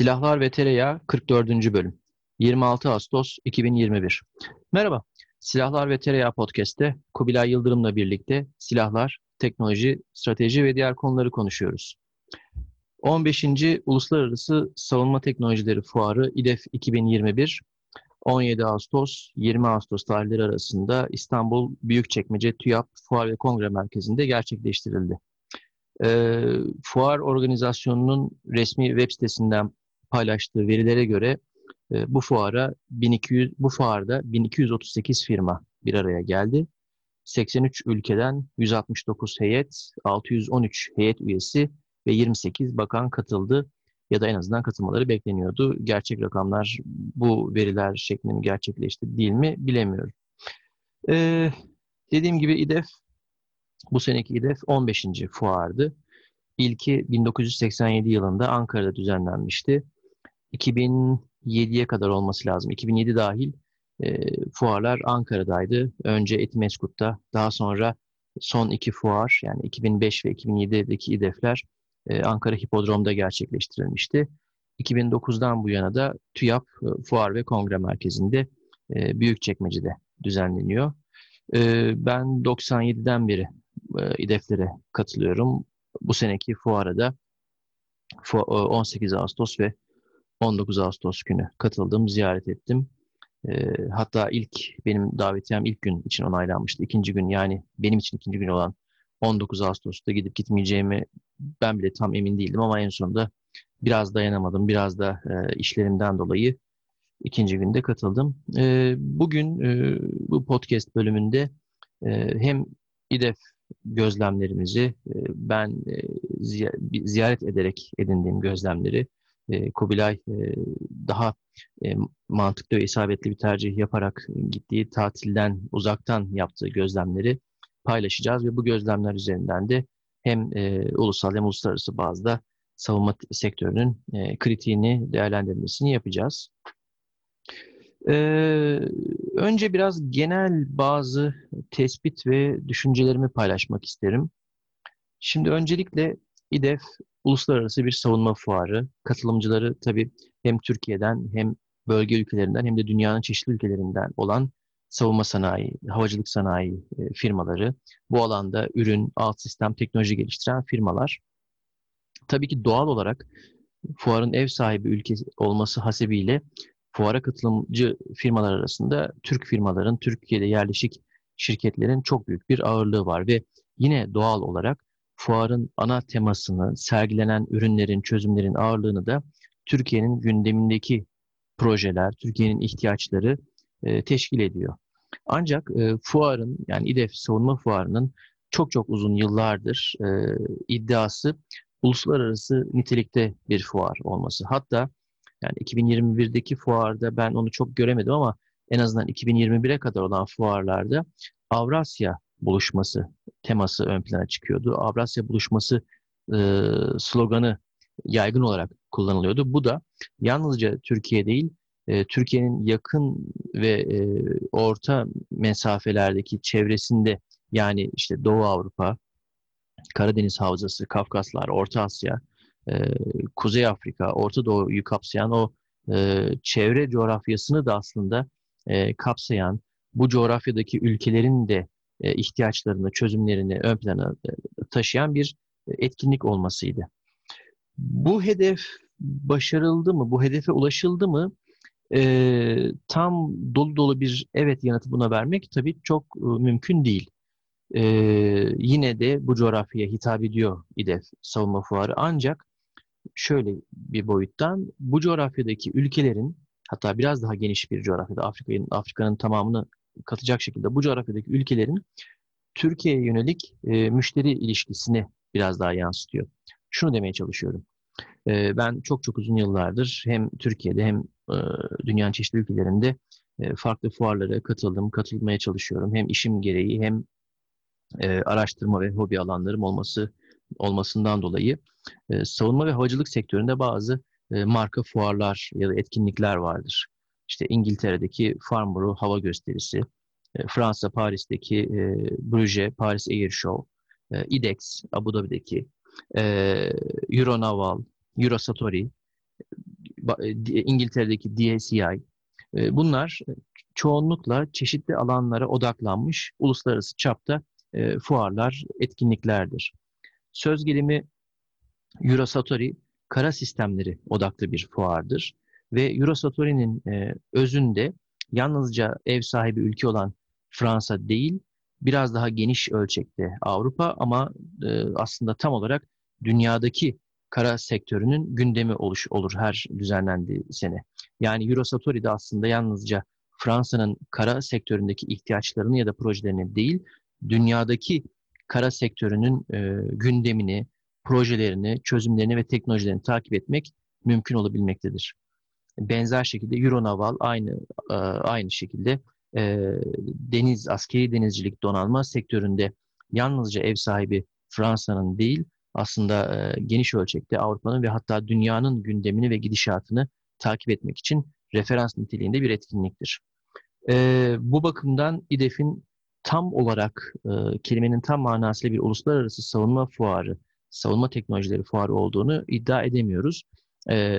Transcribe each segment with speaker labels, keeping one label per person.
Speaker 1: Silahlar ve Tereyağı 44. Bölüm 26 Ağustos 2021 Merhaba, Silahlar ve Tereyağı Podcast'te Kubilay Yıldırım'la birlikte silahlar, teknoloji, strateji ve diğer konuları konuşuyoruz. 15. Uluslararası Savunma Teknolojileri Fuarı İDEF 2021 17 Ağustos 20 Ağustos tarihleri arasında İstanbul Büyükçekmece TÜYAP Fuar ve Kongre Merkezi'nde gerçekleştirildi. E, fuar organizasyonunun resmi web sitesinden paylaştığı verilere göre e, bu fuara 1200 bu fuarda 1238 firma bir araya geldi. 83 ülkeden 169 heyet, 613 heyet üyesi ve 28 bakan katıldı ya da en azından katılmaları bekleniyordu. Gerçek rakamlar bu veriler şeklinde mi gerçekleşti değil mi bilemiyorum. Ee, dediğim gibi İDEF bu seneki İDEF 15. fuardı. İlki 1987 yılında Ankara'da düzenlenmişti. 2007'ye kadar olması lazım. 2007 dahil e, fuarlar Ankara'daydı. Önce Etimeskut'ta, daha sonra son iki fuar yani 2005 ve 2007'deki İDEF'ler e, Ankara Hipodrom'da gerçekleştirilmişti. 2009'dan bu yana da TÜYAP e, Fuar ve Kongre Merkezi'nde e, Büyükçekmece'de düzenleniyor. E, ben 97'den beri e, İDEF'lere katılıyorum. Bu seneki fuara da 18 Ağustos ve 19 Ağustos günü katıldım, ziyaret ettim. E, hatta ilk benim davetiyem ilk gün için onaylanmıştı. İkinci gün yani benim için ikinci gün olan 19 Ağustos'ta gidip gitmeyeceğimi ben bile tam emin değildim ama en sonunda biraz dayanamadım. Biraz da e, işlerimden dolayı ikinci günde katıldım. E, bugün e, bu podcast bölümünde e, hem İDEF gözlemlerimizi e, ben e, ziyaret ederek edindiğim gözlemleri e, Kubilay daha mantıklı ve isabetli bir tercih yaparak gittiği tatilden uzaktan yaptığı gözlemleri paylaşacağız ve bu gözlemler üzerinden de hem ulusal hem uluslararası bazda savunma sektörünün kritiğini değerlendirmesini yapacağız. Ee, önce biraz genel bazı tespit ve düşüncelerimi paylaşmak isterim. Şimdi öncelikle İDEF uluslararası bir savunma fuarı. Katılımcıları tabii hem Türkiye'den hem bölge ülkelerinden hem de dünyanın çeşitli ülkelerinden olan savunma sanayi, havacılık sanayi e, firmaları, bu alanda ürün, alt sistem, teknoloji geliştiren firmalar. Tabii ki doğal olarak fuarın ev sahibi ülke olması hasebiyle fuara katılımcı firmalar arasında Türk firmaların, Türkiye'de yerleşik şirketlerin çok büyük bir ağırlığı var ve yine doğal olarak fuarın ana temasını, sergilenen ürünlerin, çözümlerin ağırlığını da Türkiye'nin gündemindeki projeler, Türkiye'nin ihtiyaçları e, teşkil ediyor. Ancak e, fuarın yani İDEF savunma fuarının çok çok uzun yıllardır e, iddiası uluslararası nitelikte bir fuar olması. Hatta yani 2021'deki fuarda ben onu çok göremedim ama en azından 2021'e kadar olan fuarlarda Avrasya buluşması teması ön plana çıkıyordu. Avrasya buluşması e, sloganı yaygın olarak kullanılıyordu. Bu da yalnızca Türkiye değil, e, Türkiye'nin yakın ve e, orta mesafelerdeki çevresinde yani işte Doğu Avrupa, Karadeniz Havzası, Kafkaslar, Orta Asya, e, Kuzey Afrika, Orta Doğu'yu kapsayan o e, çevre coğrafyasını da aslında e, kapsayan, bu coğrafyadaki ülkelerin de ihtiyaçlarını, çözümlerini ön plana e, taşıyan bir etkinlik olmasıydı. Bu hedef başarıldı mı, bu hedefe ulaşıldı mı? E, tam dolu dolu bir evet yanıtı buna vermek tabii çok e, mümkün değil. E, yine de bu coğrafyaya hitap ediyor İDEF savunma fuarı ancak şöyle bir boyuttan bu coğrafyadaki ülkelerin hatta biraz daha geniş bir coğrafyada Afrika'nın Afrika'nın tamamını katacak şekilde bu coğrafyadaki ülkelerin Türkiye'ye yönelik e, müşteri ilişkisini biraz daha yansıtıyor. Şunu demeye çalışıyorum. E, ben çok çok uzun yıllardır hem Türkiye'de hem e, dünyanın çeşitli ülkelerinde e, farklı fuarlara katıldım, katılmaya çalışıyorum. Hem işim gereği hem e, araştırma ve hobi alanlarım olması olmasından dolayı e, savunma ve havacılık sektöründe bazı e, marka fuarlar ya da etkinlikler vardır. İşte İngiltere'deki Farnborough Hava Gösterisi, e, Fransa Paris'teki e, Bruges Paris Air Show, e, IDEX Abu Dhabi'deki, e, Euronaval, Eurosatori, İngiltere'deki DSEI, bunlar çoğunlukla çeşitli alanlara odaklanmış uluslararası çapta fuarlar, etkinliklerdir. Söz gelimi Eurosatori kara sistemleri odaklı bir fuardır ve Eurosatori'nin özünde yalnızca ev sahibi ülke olan Fransa değil, biraz daha geniş ölçekte Avrupa ama e, aslında tam olarak dünyadaki kara sektörünün gündemi oluş, olur her düzenlendiği sene. Yani Eurosatori'de aslında yalnızca Fransa'nın kara sektöründeki ihtiyaçlarını ya da projelerini değil, dünyadaki kara sektörünün e, gündemini, projelerini, çözümlerini ve teknolojilerini takip etmek mümkün olabilmektedir. Benzer şekilde Euronaval aynı e, aynı şekilde e, deniz, askeri denizcilik donanma sektöründe yalnızca ev sahibi Fransa'nın değil, aslında e, geniş ölçekte Avrupa'nın ve hatta dünyanın gündemini ve gidişatını takip etmek için referans niteliğinde bir etkinliktir. Bu bakımdan İDEF'in tam olarak kelimenin tam manasıyla bir uluslararası savunma fuarı, savunma teknolojileri fuarı olduğunu iddia edemiyoruz.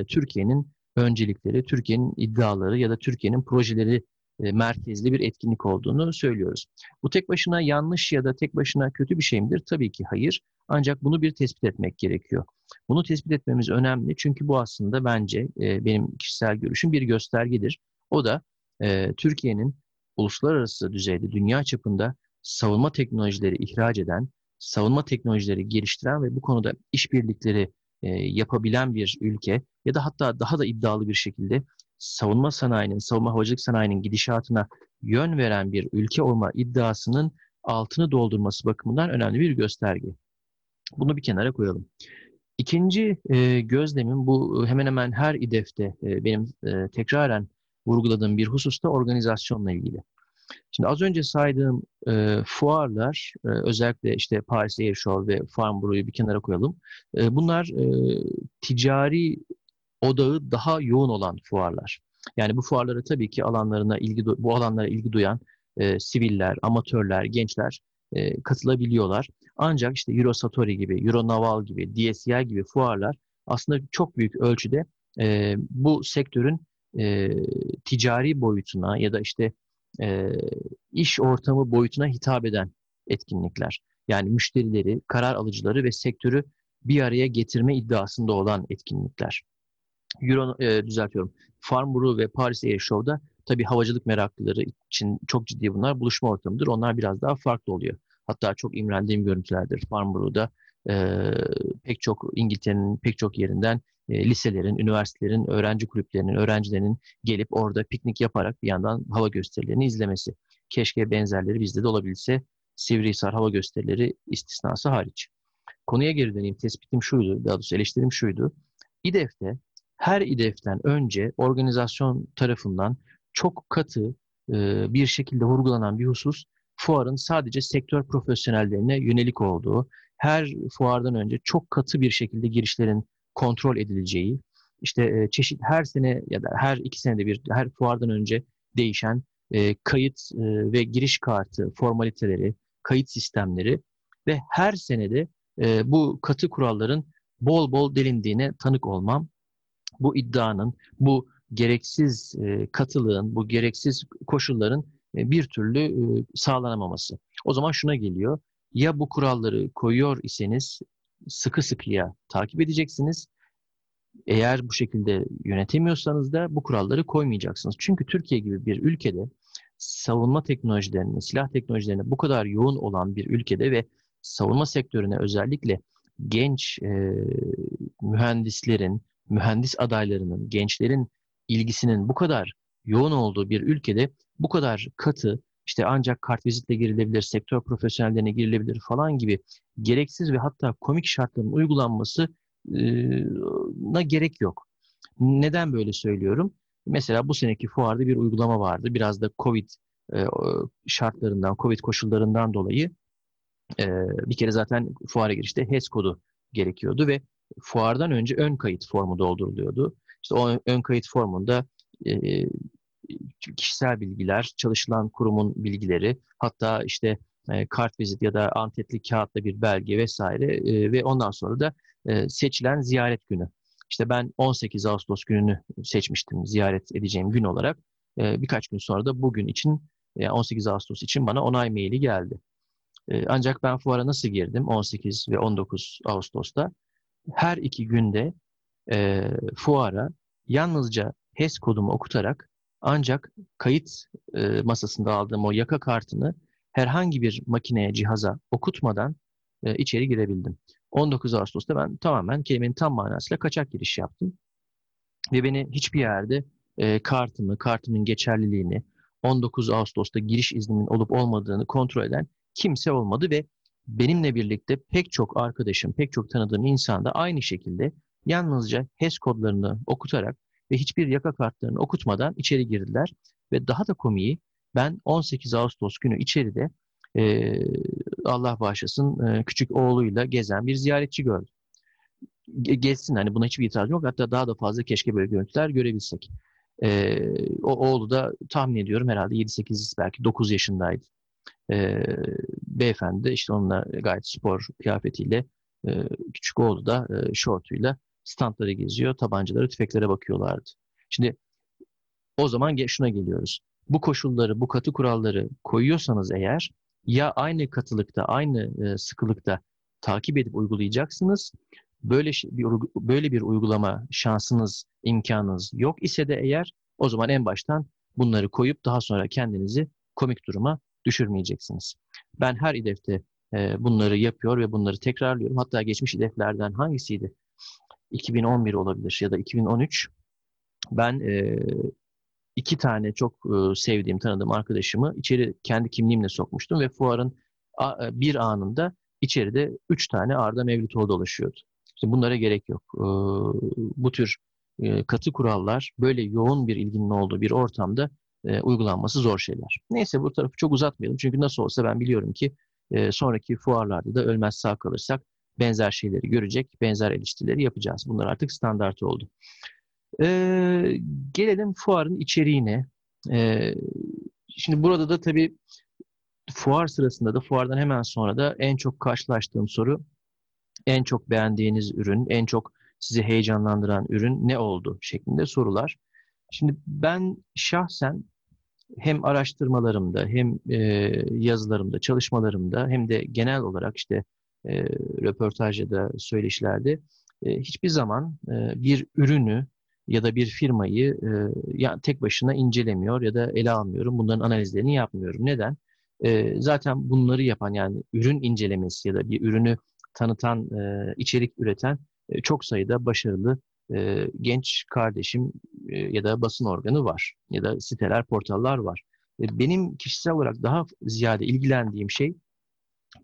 Speaker 1: Türkiye'nin öncelikleri, Türkiye'nin iddiaları ya da Türkiye'nin projeleri e, merkezli bir etkinlik olduğunu söylüyoruz. Bu tek başına yanlış ya da tek başına kötü bir şey midir? Tabii ki hayır. Ancak bunu bir tespit etmek gerekiyor. Bunu tespit etmemiz önemli çünkü bu aslında bence e, benim kişisel görüşüm bir göstergedir. O da e, Türkiye'nin uluslararası düzeyde, dünya çapında savunma teknolojileri ihraç eden, savunma teknolojileri geliştiren ve bu konuda işbirlikleri yapabilen bir ülke ya da hatta daha da iddialı bir şekilde savunma sanayinin, savunma havacılık sanayinin gidişatına yön veren bir ülke olma iddiasının altını doldurması bakımından önemli bir gösterge. Bunu bir kenara koyalım. İkinci e, gözlemim bu hemen hemen her İDEF'te e, benim e, tekraren vurguladığım bir hususta organizasyonla ilgili. Şimdi az önce saydığım e, fuarlar, e, özellikle işte Paris Air Show ve Farnborough'u bir kenara koyalım. E, bunlar e, ticari odağı daha yoğun olan fuarlar. Yani bu fuarlara tabii ki alanlarına ilgi bu alanlara ilgi duyan e, siviller, amatörler, gençler e, katılabiliyorlar. Ancak işte Eurosatori gibi, Euronaval gibi, DSEI gibi fuarlar aslında çok büyük ölçüde e, bu sektörün e, ticari boyutuna ya da işte e, iş ortamı boyutuna hitap eden etkinlikler. Yani müşterileri, karar alıcıları ve sektörü bir araya getirme iddiasında olan etkinlikler. Euro, e, düzeltiyorum. Farnborough ve Paris Air Show'da tabii havacılık meraklıları için çok ciddi bunlar buluşma ortamıdır. Onlar biraz daha farklı oluyor. Hatta çok imrendiğim görüntülerdir. Farnborough'da e, pek çok İngiltere'nin pek çok yerinden e, liselerin, üniversitelerin, öğrenci kulüplerinin, öğrencilerinin gelip orada piknik yaparak bir yandan hava gösterilerini izlemesi. Keşke benzerleri bizde de olabilse Sivrihisar hava gösterileri istisnası hariç. Konuya geri döneyim. Tespitim şuydu, daha doğrusu eleştirim şuydu. İDEF'te her İDEF'ten önce organizasyon tarafından çok katı e, bir şekilde vurgulanan bir husus fuarın sadece sektör profesyonellerine yönelik olduğu, her fuardan önce çok katı bir şekilde girişlerin kontrol edileceği, işte e, çeşit her sene ya da her iki senede bir her fuardan önce değişen e, kayıt ve giriş kartı formaliteleri, kayıt sistemleri ve her senede bu katı kuralların bol bol delindiğine tanık olmam bu iddianın, bu gereksiz e, katılığın, bu gereksiz koşulların e, bir türlü e, sağlanamaması. O zaman şuna geliyor. Ya bu kuralları koyuyor iseniz sıkı sıkıya takip edeceksiniz. Eğer bu şekilde yönetemiyorsanız da bu kuralları koymayacaksınız. Çünkü Türkiye gibi bir ülkede savunma teknolojilerine, silah teknolojilerine bu kadar yoğun olan bir ülkede ve savunma sektörüne özellikle genç e, mühendislerin, mühendis adaylarının, gençlerin ilgisinin bu kadar yoğun olduğu bir ülkede bu kadar katı, işte ancak kartvizitle girilebilir, sektör profesyonellerine girilebilir falan gibi gereksiz ve hatta komik şartların uygulanması na gerek yok. Neden böyle söylüyorum? Mesela bu seneki fuarda bir uygulama vardı. Biraz da Covid şartlarından, Covid koşullarından dolayı bir kere zaten fuara girişte HES kodu gerekiyordu ve fuardan önce ön kayıt formu dolduruluyordu. İşte o ön kayıt formunda e, kişisel bilgiler, çalışılan kurumun bilgileri, hatta işte e, kart vizit ya da antetli kağıtla bir belge vesaire e, ve ondan sonra da e, seçilen ziyaret günü. İşte ben 18 Ağustos gününü seçmiştim ziyaret edeceğim gün olarak. E, birkaç gün sonra da bugün için, yani 18 Ağustos için bana onay maili geldi. Ancak ben fuara nasıl girdim 18 ve 19 Ağustos'ta? Her iki günde fuara yalnızca HES kodumu okutarak ancak kayıt e, masasında aldığım o yaka kartını herhangi bir makineye, cihaza okutmadan e, içeri girebildim. 19 Ağustos'ta ben tamamen kelimenin tam manasıyla kaçak giriş yaptım. Ve beni hiçbir yerde e, kartımı, kartımın geçerliliğini, 19 Ağustos'ta giriş iznimin olup olmadığını kontrol eden kimse olmadı ve benimle birlikte pek çok arkadaşım, pek çok tanıdığım insan da aynı şekilde yalnızca HES kodlarını okutarak ve hiçbir yaka kartlarını okutmadan içeri girdiler. Ve daha da komiği ben 18 Ağustos günü içeride e, Allah bağışlasın e, küçük oğluyla gezen bir ziyaretçi gördüm. Ge gezsin hani buna hiçbir itiraz yok. Hatta daha da fazla keşke böyle görüntüler görebilsek. E, o oğlu da tahmin ediyorum herhalde 7-8 belki 9 yaşındaydı. E, beyefendi işte onunla gayet spor kıyafetiyle e, küçük oğlu da e, şortuyla standları geziyor, tabancaları, tüfeklere bakıyorlardı. Şimdi o zaman şuna geliyoruz. Bu koşulları, bu katı kuralları koyuyorsanız eğer ya aynı katılıkta, aynı e, sıkılıkta takip edip uygulayacaksınız. Böyle bir böyle bir uygulama şansınız, imkanınız yok ise de eğer o zaman en baştan bunları koyup daha sonra kendinizi komik duruma düşürmeyeceksiniz. Ben her hedefte e, bunları yapıyor ve bunları tekrarlıyorum. Hatta geçmiş hedeflerden hangisiydi? 2011 olabilir ya da 2013. Ben e, iki tane çok e, sevdiğim, tanıdığım arkadaşımı içeri kendi kimliğimle sokmuştum ve fuarın a, e, bir anında içeride üç tane Arda Mevlütoğlu dolaşıyordu. İşte bunlara gerek yok. E, bu tür e, katı kurallar böyle yoğun bir ilginin olduğu bir ortamda e, uygulanması zor şeyler. Neyse bu tarafı çok uzatmayalım. Çünkü nasıl olsa ben biliyorum ki e, sonraki fuarlarda da ölmez sağ kalırsak benzer şeyleri görecek, benzer eleştirileri yapacağız. Bunlar artık standart oldu. Ee, gelelim fuarın içeriğine. Ee, şimdi burada da tabii fuar sırasında da fuardan hemen sonra da en çok karşılaştığım soru en çok beğendiğiniz ürün, en çok sizi heyecanlandıran ürün ne oldu şeklinde sorular. Şimdi ben şahsen hem araştırmalarımda hem e, yazılarımda, çalışmalarımda hem de genel olarak işte e, röportaj ya da söyleşilerde e, hiçbir zaman e, bir ürünü ya da bir firmayı e, ya tek başına incelemiyor ya da ele almıyorum. Bunların analizlerini yapmıyorum. Neden? E, zaten bunları yapan yani ürün incelemesi ya da bir ürünü tanıtan, e, içerik üreten e, çok sayıda başarılı e, genç kardeşim e, ya da basın organı var ya da siteler, portallar var. E, benim kişisel olarak daha ziyade ilgilendiğim şey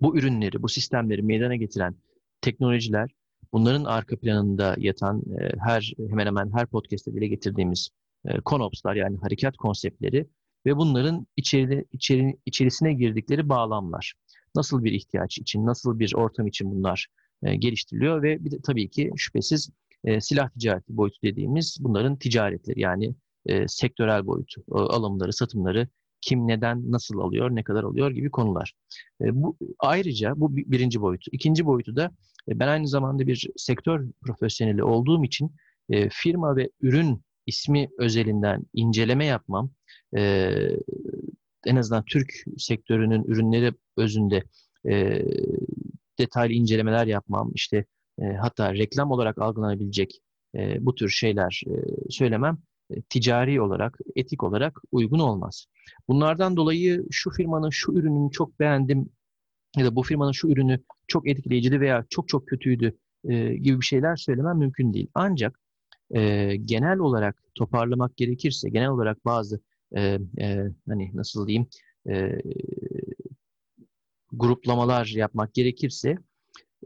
Speaker 1: bu ürünleri, bu sistemleri meydana getiren teknolojiler, bunların arka planında yatan e, her hemen hemen her podcast'te dile getirdiğimiz e, konopslar yani harekat konseptleri ve bunların içeri, içeri, içerisine girdikleri bağlamlar. Nasıl bir ihtiyaç için, nasıl bir ortam için bunlar e, geliştiriliyor ve bir de tabii ki şüphesiz e, silah ticareti boyutu dediğimiz bunların ticaretleri yani e, sektörel boyutu, alımları, satımları, kim neden nasıl alıyor, ne kadar alıyor gibi konular. E, bu ayrıca bu birinci boyutu. İkinci boyutu da e, ben aynı zamanda bir sektör profesyoneli olduğum için e, firma ve ürün ismi özelinden inceleme yapmam, en azından Türk sektörünün ürünleri özünde detaylı incelemeler yapmam, işte hatta reklam olarak algılanabilecek bu tür şeyler söylemem ticari olarak, etik olarak uygun olmaz. Bunlardan dolayı şu firmanın şu ürününü çok beğendim ya da bu firmanın şu ürünü çok etkileyiciydi veya çok çok kötüydü e, gibi bir şeyler söylemem mümkün değil. Ancak e, genel olarak toparlamak gerekirse, genel olarak bazı e, e, hani nasıl diyeyim e, gruplamalar yapmak gerekirse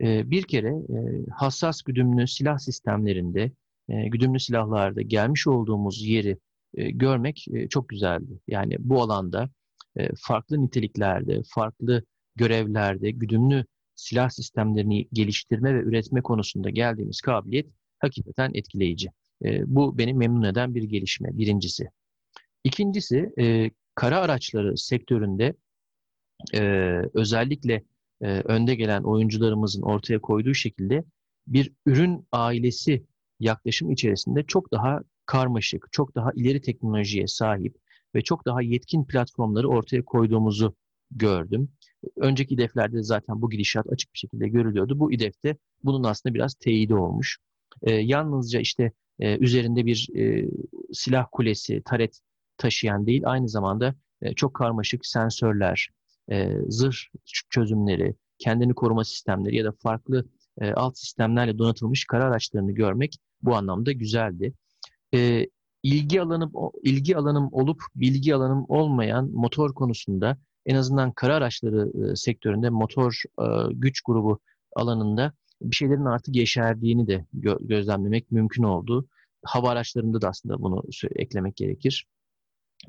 Speaker 1: e, bir kere e, hassas güdümlü silah sistemlerinde e, güdümlü silahlarda gelmiş olduğumuz yeri e, görmek e, çok güzeldi. Yani bu alanda e, farklı niteliklerde, farklı görevlerde güdümlü silah sistemlerini geliştirme ve üretme konusunda geldiğimiz kabiliyet hakikaten etkileyici. E, bu beni memnun eden bir gelişme, birincisi. İkincisi, e, kara araçları sektöründe e, özellikle e, önde gelen oyuncularımızın ortaya koyduğu şekilde bir ürün ailesi yaklaşım içerisinde çok daha karmaşık, çok daha ileri teknolojiye sahip ve çok daha yetkin platformları ortaya koyduğumuzu gördüm. Önceki İDEF'lerde zaten bu gidişat açık bir şekilde görülüyordu. Bu İDEF'te bunun aslında biraz teyidi olmuş. E, yalnızca işte e, üzerinde bir e, silah kulesi, taret taşıyan değil, aynı zamanda e, çok karmaşık sensörler, e, zırh çözümleri, kendini koruma sistemleri ya da farklı e, alt sistemlerle donatılmış kara araçlarını görmek bu anlamda güzeldi. E, ilgi alanım ilgi alanım olup bilgi alanım olmayan motor konusunda en azından kara araçları e, sektöründe motor e, güç grubu alanında bir şeylerin artık yeşerdiğini de gö- gözlemlemek mümkün oldu. Hava araçlarında da aslında bunu eklemek gerekir.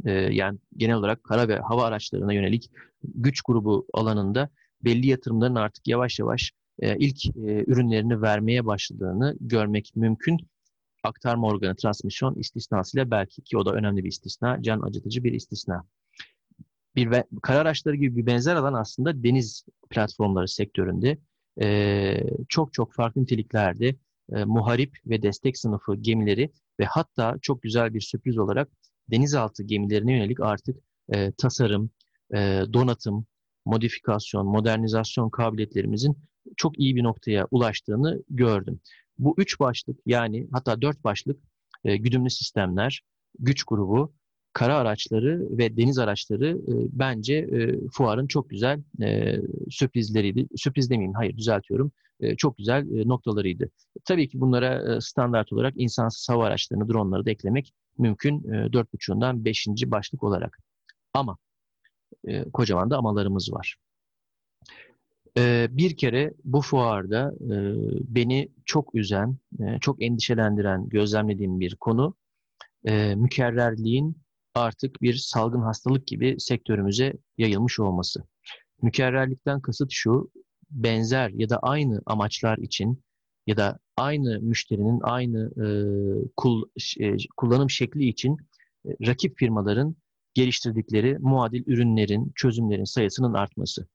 Speaker 1: E, yani genel olarak kara ve hava araçlarına yönelik güç grubu alanında belli yatırımların artık yavaş yavaş ilk e, ürünlerini vermeye başladığını görmek mümkün. Aktarma organı transmisyon istisnasıyla belki ki o da önemli bir istisna, can acıtıcı bir istisna. Bir kara araçları gibi bir benzer alan aslında deniz platformları sektöründe e, çok çok farklı niteliklerde e, muharip ve destek sınıfı gemileri ve hatta çok güzel bir sürpriz olarak denizaltı gemilerine yönelik artık e, tasarım, e, donatım, modifikasyon, modernizasyon kabiliyetlerimizin çok iyi bir noktaya ulaştığını gördüm. Bu üç başlık yani hatta dört başlık e, güdümlü sistemler, güç grubu, kara araçları ve deniz araçları e, bence e, fuarın çok güzel e, sürprizleriydi. Sürpriz demeyeyim, hayır düzeltiyorum. E, çok güzel e, noktalarıydı. Tabii ki bunlara e, standart olarak insansız hava araçlarını, dronları da eklemek mümkün. E, dört buçuğundan beşinci başlık olarak. Ama e, kocaman da amalarımız var. E, bir kere bu fuarda e, beni çok üzen, e, çok endişelendiren, gözlemlediğim bir konu e, mükerrerliğin artık bir salgın hastalık gibi sektörümüze yayılmış olması. Mükerrerlikten kasıt şu, benzer ya da aynı amaçlar için ya da aynı müşterinin aynı e, kul, e, kullanım şekli için e, rakip firmaların geliştirdikleri muadil ürünlerin, çözümlerin sayısının artması.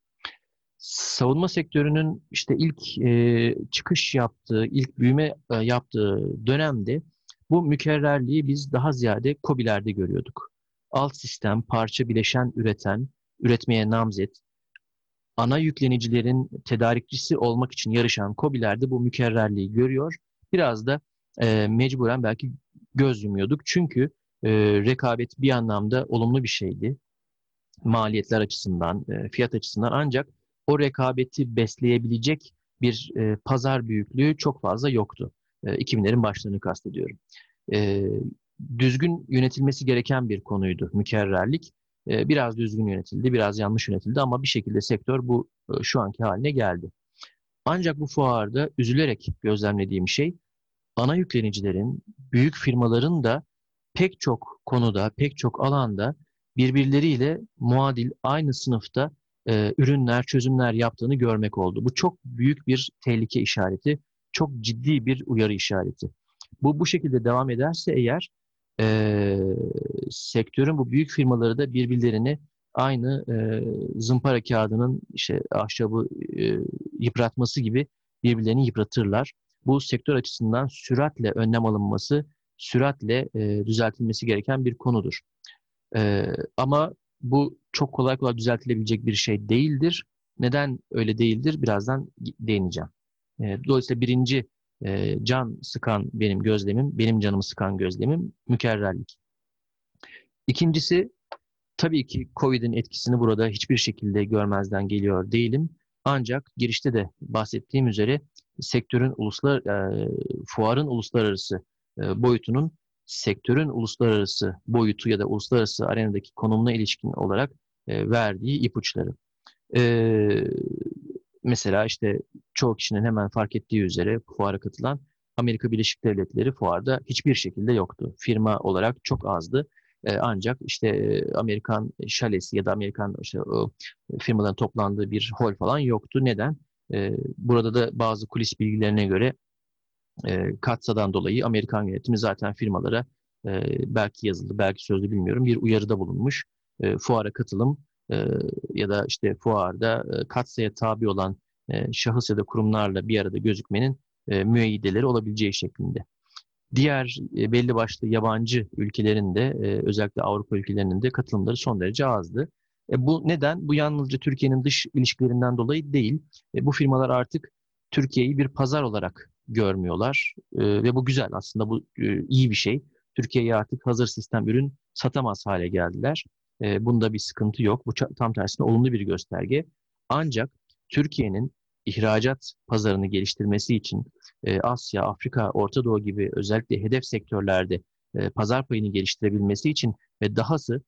Speaker 1: Savunma sektörünün işte ilk e, çıkış yaptığı, ilk büyüme e, yaptığı dönemde bu mükerrerliği biz daha ziyade COBİ'lerde görüyorduk. Alt sistem, parça bileşen üreten, üretmeye namzet, ana yüklenicilerin tedarikçisi olmak için yarışan COBİ'lerde bu mükerrerliği görüyor. Biraz da e, mecburen belki göz yumuyorduk. Çünkü e, rekabet bir anlamda olumlu bir şeydi. Maliyetler açısından, e, fiyat açısından ancak o rekabeti besleyebilecek bir e, pazar büyüklüğü çok fazla yoktu. E, 2000'lerin başlarını kastediyorum. E, düzgün yönetilmesi gereken bir konuydu mükerrerlik. E, biraz düzgün yönetildi, biraz yanlış yönetildi ama bir şekilde sektör bu e, şu anki haline geldi. Ancak bu fuarda üzülerek gözlemlediğim şey ana yüklenicilerin, büyük firmaların da pek çok konuda, pek çok alanda birbirleriyle muadil, aynı sınıfta e, ürünler, çözümler yaptığını görmek oldu. Bu çok büyük bir tehlike işareti, çok ciddi bir uyarı işareti. Bu bu şekilde devam ederse eğer e, sektörün bu büyük firmaları da birbirlerini aynı e, zımpara kağıdının işte ahşabı e, yıpratması gibi birbirlerini yıpratırlar. Bu sektör açısından süratle önlem alınması, süratle e, düzeltilmesi gereken bir konudur. E, ama bu çok kolay kolay düzeltilebilecek bir şey değildir. Neden öyle değildir? Birazdan değineceğim. E, dolayısıyla birinci e, can sıkan benim gözlemim, benim canımı sıkan gözlemim mükerrerlik. İkincisi tabii ki COVID'in etkisini burada hiçbir şekilde görmezden geliyor değilim. Ancak girişte de bahsettiğim üzere sektörün uluslar e, fuarın uluslararası e, boyutunun sektörün uluslararası boyutu ya da uluslararası arenadaki konumuna ilişkin olarak e, verdiği ipuçları. E, mesela işte çoğu kişinin hemen fark ettiği üzere fuara katılan Amerika Birleşik Devletleri fuarda hiçbir şekilde yoktu. Firma olarak çok azdı. E, ancak işte Amerikan şalesi ya da Amerikan işte, o firmaların toplandığı bir hol falan yoktu. Neden? E, burada da bazı kulis bilgilerine göre e, Katsa'dan dolayı Amerikan yönetimi zaten firmalara e, belki yazılı, belki sözlü bilmiyorum bir uyarıda bulunmuş. E, fuara katılım e, ya da işte fuarda e, Katsa'ya tabi olan e, şahıs ya da kurumlarla bir arada gözükmenin e, müeyyideleri olabileceği şeklinde. Diğer e, belli başlı yabancı ülkelerin de e, özellikle Avrupa ülkelerinin de katılımları son derece azdı. E, bu neden? Bu yalnızca Türkiye'nin dış ilişkilerinden dolayı değil. E, bu firmalar artık Türkiye'yi bir pazar olarak görmüyorlar e, ve bu güzel aslında bu e, iyi bir şey. Türkiye'ye artık hazır sistem ürün satamaz hale geldiler. E, bunda bir sıkıntı yok. Bu tam tersine olumlu bir gösterge. Ancak Türkiye'nin ihracat pazarını geliştirmesi için e, Asya, Afrika, Orta Doğu gibi özellikle hedef sektörlerde e, pazar payını geliştirebilmesi için ve dahası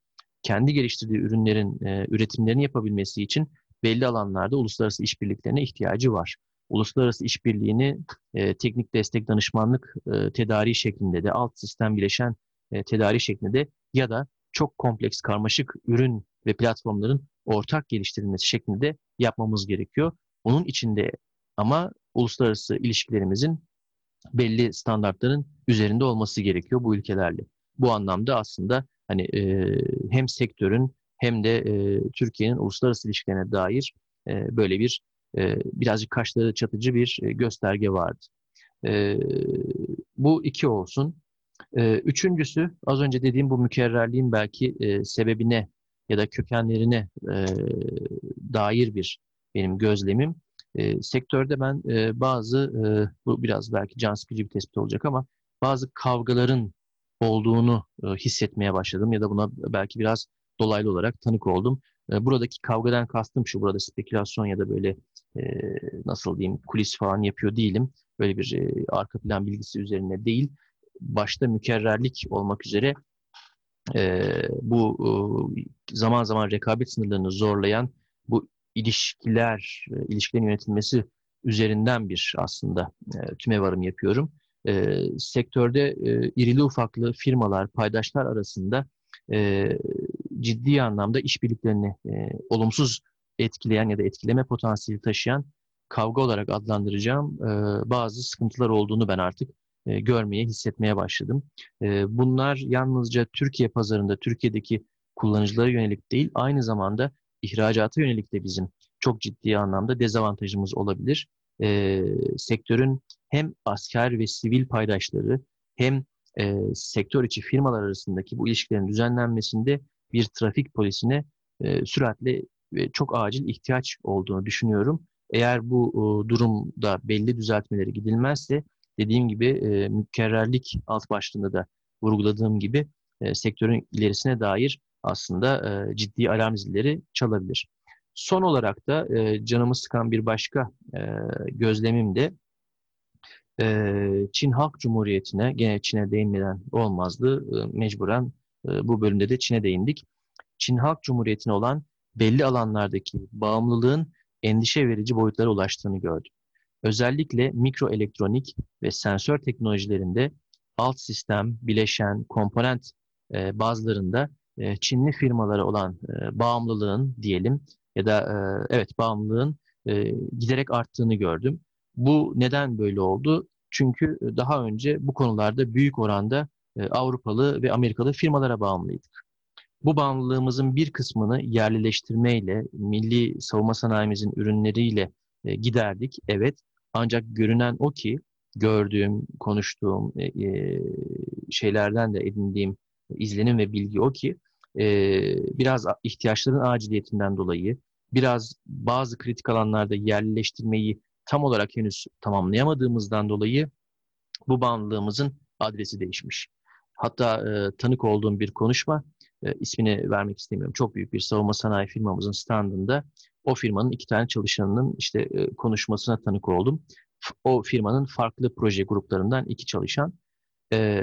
Speaker 1: kendi geliştirdiği ürünlerin e, üretimlerini yapabilmesi için belli alanlarda uluslararası işbirliklerine ihtiyacı var. Uluslararası işbirliğini e, teknik destek danışmanlık e, tedariği şeklinde de alt sistem bileşen e, tedariği şeklinde de ya da çok kompleks karmaşık ürün ve platformların ortak geliştirilmesi şeklinde yapmamız gerekiyor. Onun içinde ama uluslararası ilişkilerimizin belli standartların üzerinde olması gerekiyor bu ülkelerle. Bu anlamda aslında hani e, hem sektörün hem de e, Türkiye'nin uluslararası ilişkilerine dair e, böyle bir e, birazcık kaşları çatıcı bir e, gösterge vardı. E, bu iki olsun. E, üçüncüsü az önce dediğim bu mükerrerliğin belki e, sebebine ya da kökenlerine e, dair bir benim gözlemim. E, sektörde ben e, bazı, e, bu biraz belki can sıkıcı bir tespit olacak ama bazı kavgaların olduğunu e, hissetmeye başladım ya da buna belki biraz dolaylı olarak tanık oldum. E, buradaki kavgadan kastım şu, burada spekülasyon ya da böyle nasıl diyeyim kulis falan yapıyor değilim. Böyle bir arka plan bilgisi üzerine değil. Başta mükerrerlik olmak üzere bu zaman zaman rekabet sınırlarını zorlayan bu ilişkiler, e, ilişkilerin yönetilmesi üzerinden bir aslında e, tümevarım yapıyorum. E, sektörde e, irili ufaklı firmalar, paydaşlar arasında e, ciddi anlamda işbirliklerini e, olumsuz etkileyen ya da etkileme potansiyeli taşıyan kavga olarak adlandıracağım e, bazı sıkıntılar olduğunu ben artık e, görmeye, hissetmeye başladım. E, bunlar yalnızca Türkiye pazarında, Türkiye'deki kullanıcılara yönelik değil, aynı zamanda ihracata yönelik de bizim çok ciddi anlamda dezavantajımız olabilir. E, sektörün hem asker ve sivil paydaşları hem e, sektör içi firmalar arasındaki bu ilişkilerin düzenlenmesinde bir trafik polisine e, süratle ve çok acil ihtiyaç olduğunu düşünüyorum. Eğer bu e, durumda belli düzeltmeleri gidilmezse dediğim gibi e, mükerrerlik alt başlığında da vurguladığım gibi sektörün ilerisine dair aslında ciddi alarm zilleri çalabilir. Son olarak da canımı sıkan bir başka gözlemim de Çin Halk Cumhuriyeti'ne, gene Çin'e değinmeden olmazdı, mecburen bu bölümde de Çin'e değindik. Çin Halk Cumhuriyeti'ne olan belli alanlardaki bağımlılığın endişe verici boyutlara ulaştığını gördüm. Özellikle mikroelektronik ve sensör teknolojilerinde alt sistem, bileşen, komponent e, bazılarında e, Çinli firmalara olan e, bağımlılığın diyelim ya da e, evet bağımlılığın e, giderek arttığını gördüm. Bu neden böyle oldu? Çünkü daha önce bu konularda büyük oranda e, Avrupalı ve Amerikalı firmalara bağımlıydık. Bu bağımlılığımızın bir kısmını yerlileştirmeyle, milli savunma sanayimizin ürünleriyle e, giderdik. Evet, ancak görünen o ki, gördüğüm, konuştuğum e, e şeylerden de edindiğim izlenim ve bilgi o ki, biraz ihtiyaçların aciliyetinden dolayı, biraz bazı kritik alanlarda yerleştirmeyi tam olarak henüz tamamlayamadığımızdan dolayı bu bağımlılığımızın adresi değişmiş. Hatta e, tanık olduğum bir konuşma, e, ismini vermek istemiyorum. Çok büyük bir savunma sanayi firmamızın standında o firmanın iki tane çalışanının işte e, konuşmasına tanık oldum. O firmanın farklı proje gruplarından iki çalışan e,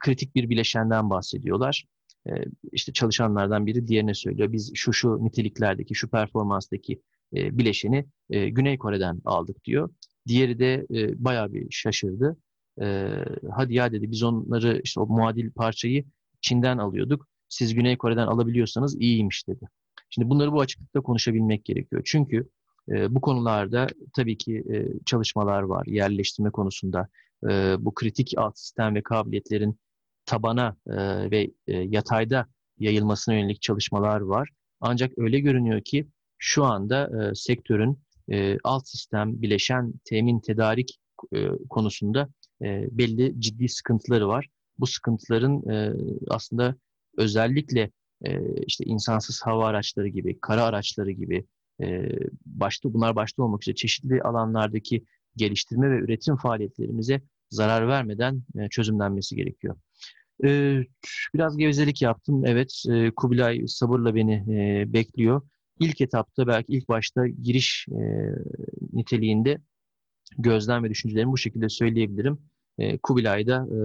Speaker 1: kritik bir bileşenden bahsediyorlar. E, işte çalışanlardan biri diğerine söylüyor. Biz şu şu niteliklerdeki, şu performanstaki e, bileşeni e, Güney Kore'den aldık diyor. Diğeri de e, bayağı bir şaşırdı. E, hadi ya dedi biz onları işte o muadil parçayı Çin'den alıyorduk. Siz Güney Kore'den alabiliyorsanız iyiymiş dedi. Şimdi bunları bu açıklıkta konuşabilmek gerekiyor. Çünkü e, bu konularda tabii ki e, çalışmalar var. Yerleştirme konusunda e, bu kritik alt sistem ve kabiliyetlerin tabana e, ve e, yatayda yayılmasına yönelik çalışmalar var. Ancak öyle görünüyor ki şu anda e, sektörün e, alt sistem, bileşen, temin, tedarik e, konusunda e, belli ciddi sıkıntıları var. Bu sıkıntıların e, aslında özellikle e, işte insansız hava araçları gibi, kara araçları gibi e, başta bunlar başta olmak üzere çeşitli alanlardaki geliştirme ve üretim faaliyetlerimize zarar vermeden e, çözümlenmesi gerekiyor. E, biraz gevezelik yaptım. Evet, e, Kubilay sabırla beni e, bekliyor. İlk etapta belki ilk başta giriş e, niteliğinde gözlem ve düşüncelerimi bu şekilde söyleyebilirim. E, Kubilay da e,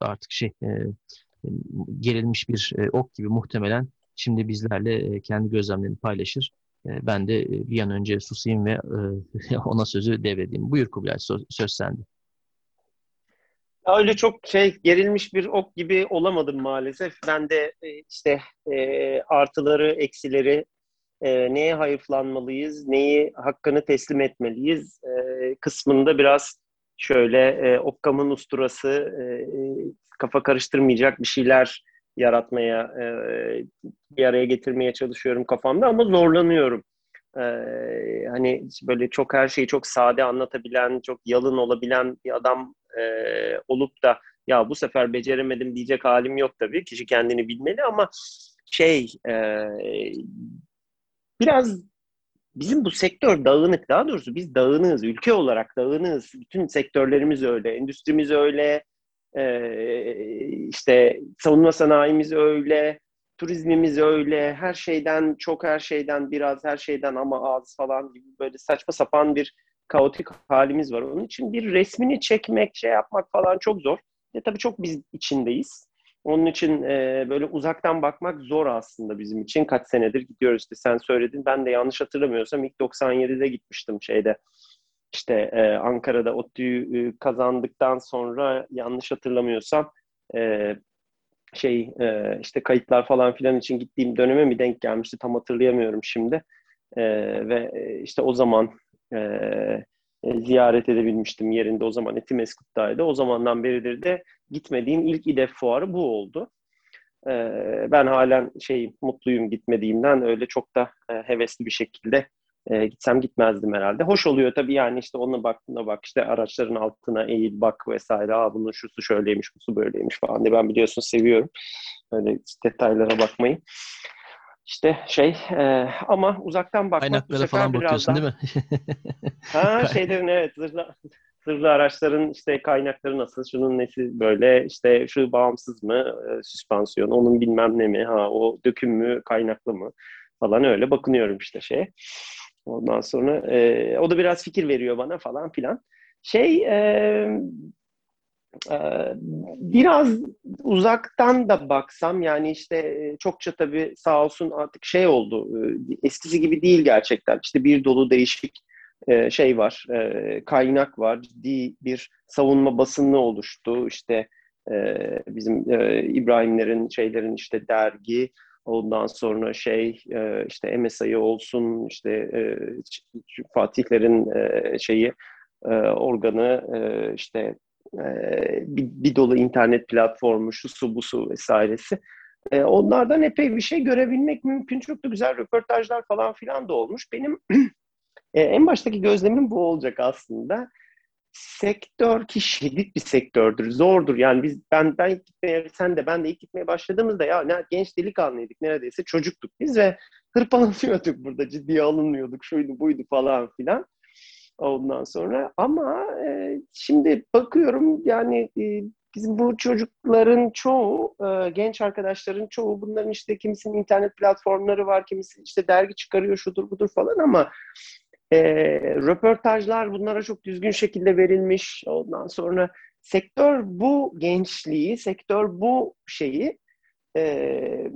Speaker 1: artık şey e, gerilmiş bir e, ok gibi muhtemelen şimdi bizlerle e, kendi gözlemlerini paylaşır. E, ben de bir an önce susayım ve ona sözü devredeyim. Buyur Kubilay, söz, söz sende.
Speaker 2: Öyle çok şey gerilmiş bir ok gibi olamadım maalesef. Ben de işte artıları, eksileri, neye hayıflanmalıyız, neyi hakkını teslim etmeliyiz kısmında biraz şöyle e, Occam'ın usturası e, kafa karıştırmayacak bir şeyler yaratmaya, e, bir araya getirmeye çalışıyorum kafamda ama zorlanıyorum. E, hani böyle çok her şeyi çok sade anlatabilen, çok yalın olabilen bir adam e, olup da ya bu sefer beceremedim diyecek halim yok tabii. Kişi kendini bilmeli ama şey e, biraz bizim bu sektör dağınık. Daha doğrusu biz dağınığız. Ülke olarak dağınığız. Bütün sektörlerimiz öyle. Endüstrimiz öyle. Ee, işte savunma sanayimiz öyle. Turizmimiz öyle. Her şeyden, çok her şeyden biraz, her şeyden ama az falan gibi böyle saçma sapan bir kaotik halimiz var. Onun için bir resmini çekmek, şey yapmak falan çok zor. E tabii çok biz içindeyiz. Onun için e, böyle uzaktan bakmak zor aslında bizim için. Kaç senedir gidiyoruz işte sen söyledin. Ben de yanlış hatırlamıyorsam ilk 97'de gitmiştim şeyde. İşte e, Ankara'da ODTÜ'yü e, kazandıktan sonra yanlış hatırlamıyorsam e, şey e, işte kayıtlar falan filan için gittiğim döneme mi denk gelmişti tam hatırlayamıyorum şimdi. E, ve işte o zaman e, ziyaret edebilmiştim yerinde o zaman Etimeskut'taydı. O zamandan beridir de gitmediğim ilk İDEF fuarı bu oldu. E, ben halen şey mutluyum gitmediğimden öyle çok da e, hevesli bir şekilde e, gitsem gitmezdim herhalde. Hoş oluyor tabii yani işte ona bak bak işte araçların altına eğil bak vesaire. Aa bunun şusu şöyleymiş, busu böyleymiş falan diye ben biliyorsun seviyorum. Öyle detaylara bakmayı. İşte şey e, ama uzaktan bakmak
Speaker 1: Kaynaklara bu sefer falan bakıyorsun daha... değil mi?
Speaker 2: ha şeylerin evet zırhlı, zırhlı araçların işte kaynakları nasıl, şunun nesi böyle işte şu bağımsız mı e, süspansiyon, onun bilmem ne mi, ha o döküm mü, kaynaklı mı falan öyle bakınıyorum işte şey. Ondan sonra e, o da biraz fikir veriyor bana falan filan. Şey e, biraz uzaktan da baksam yani işte e, çokça tabii sağ olsun artık şey oldu e, eskisi gibi değil gerçekten. İşte bir dolu değişik e, şey var kaynak var ciddi bir savunma basını oluştu. İşte bizim İbrahimlerin şeylerin işte dergi ondan sonra şey işte MSI olsun işte Fatihlerin şeyi organı işte ee, bir, bir dolu internet platformu, şu su bu su vesairesi. E, onlardan epey bir şey görebilmek mümkün. Çok da güzel röportajlar falan filan da olmuş. Benim e, en baştaki gözlemim bu olacak aslında. Sektör ki şiddet bir sektördür, zordur. Yani biz ben ben gitmeye, sen de ben de ilk gitmeye başladığımızda ya ne genç delikanlıydık neredeyse çocuktuk biz ve hırpalanıyorduk burada ciddiye alınmıyorduk şuydu buydu falan filan ondan sonra. Ama e, şimdi bakıyorum yani e, bizim bu çocukların çoğu, e, genç arkadaşların çoğu bunların işte kimisinin internet platformları var, kimisi işte dergi çıkarıyor şudur budur falan ama e, röportajlar bunlara çok düzgün şekilde verilmiş. Ondan sonra sektör bu gençliği, sektör bu şeyi e,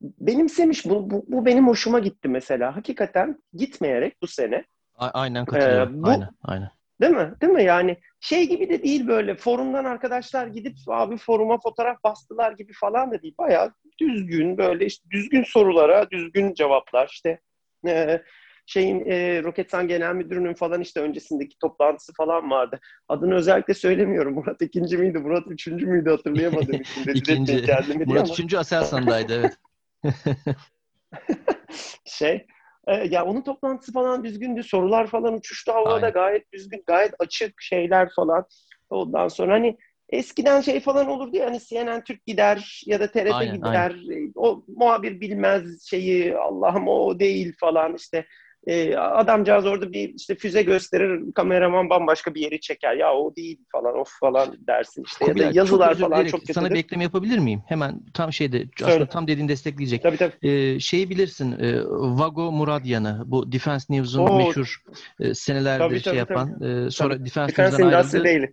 Speaker 2: benimsemiş. Bu, bu, bu benim hoşuma gitti mesela. Hakikaten gitmeyerek bu sene
Speaker 1: aynen katılıyorum. Ee, bu, aynen, aynen.
Speaker 2: Değil mi? Değil mi? Yani şey gibi de değil böyle forumdan arkadaşlar gidip abi foruma fotoğraf bastılar gibi falan da değil. Bayağı düzgün böyle işte düzgün sorulara düzgün cevaplar işte e, şeyin e, Roketsan Genel Müdürü'nün falan işte öncesindeki toplantısı falan vardı. Adını özellikle söylemiyorum. Murat ikinci miydi? Murat üçüncü müydü? Hatırlayamadım.
Speaker 1: ikinci. Murat üçüncü Aselsan'daydı evet.
Speaker 2: şey e, ya onun toplantısı falan düzgündü. Sorular falan uçuştu havada Aynen. gayet düzgün, gayet açık şeyler falan. Ondan sonra hani eskiden şey falan olurdu ya hani CNN Türk gider ya da TRT
Speaker 1: Aynen,
Speaker 2: gider. E, O muhabir bilmez şeyi Allah'ım o değil falan işte. E, adamcağız orada bir işte füze gösterir, kameraman bambaşka bir yeri çeker. Ya o değil falan, of falan dersin işte. Ya da
Speaker 1: Kubilay,
Speaker 2: yazılar
Speaker 1: özür
Speaker 2: falan çok
Speaker 1: Sana
Speaker 2: kötüdür.
Speaker 1: bir ekleme yapabilir miyim? Hemen tam şeyde
Speaker 2: Söyle.
Speaker 1: aslında tam dediğin destekleyecek.
Speaker 2: Tabii tabii.
Speaker 1: Ee, şeyi bilirsin e, Vago Muradyan'ı bu Defense News'un
Speaker 2: Oo.
Speaker 1: meşhur e, senelerde
Speaker 2: Tabii,
Speaker 1: şey
Speaker 2: tabii,
Speaker 1: yapan e, sonra
Speaker 2: Tabii.
Speaker 1: Defense
Speaker 2: Defense
Speaker 1: News'dan ayrıldı.
Speaker 2: Daily.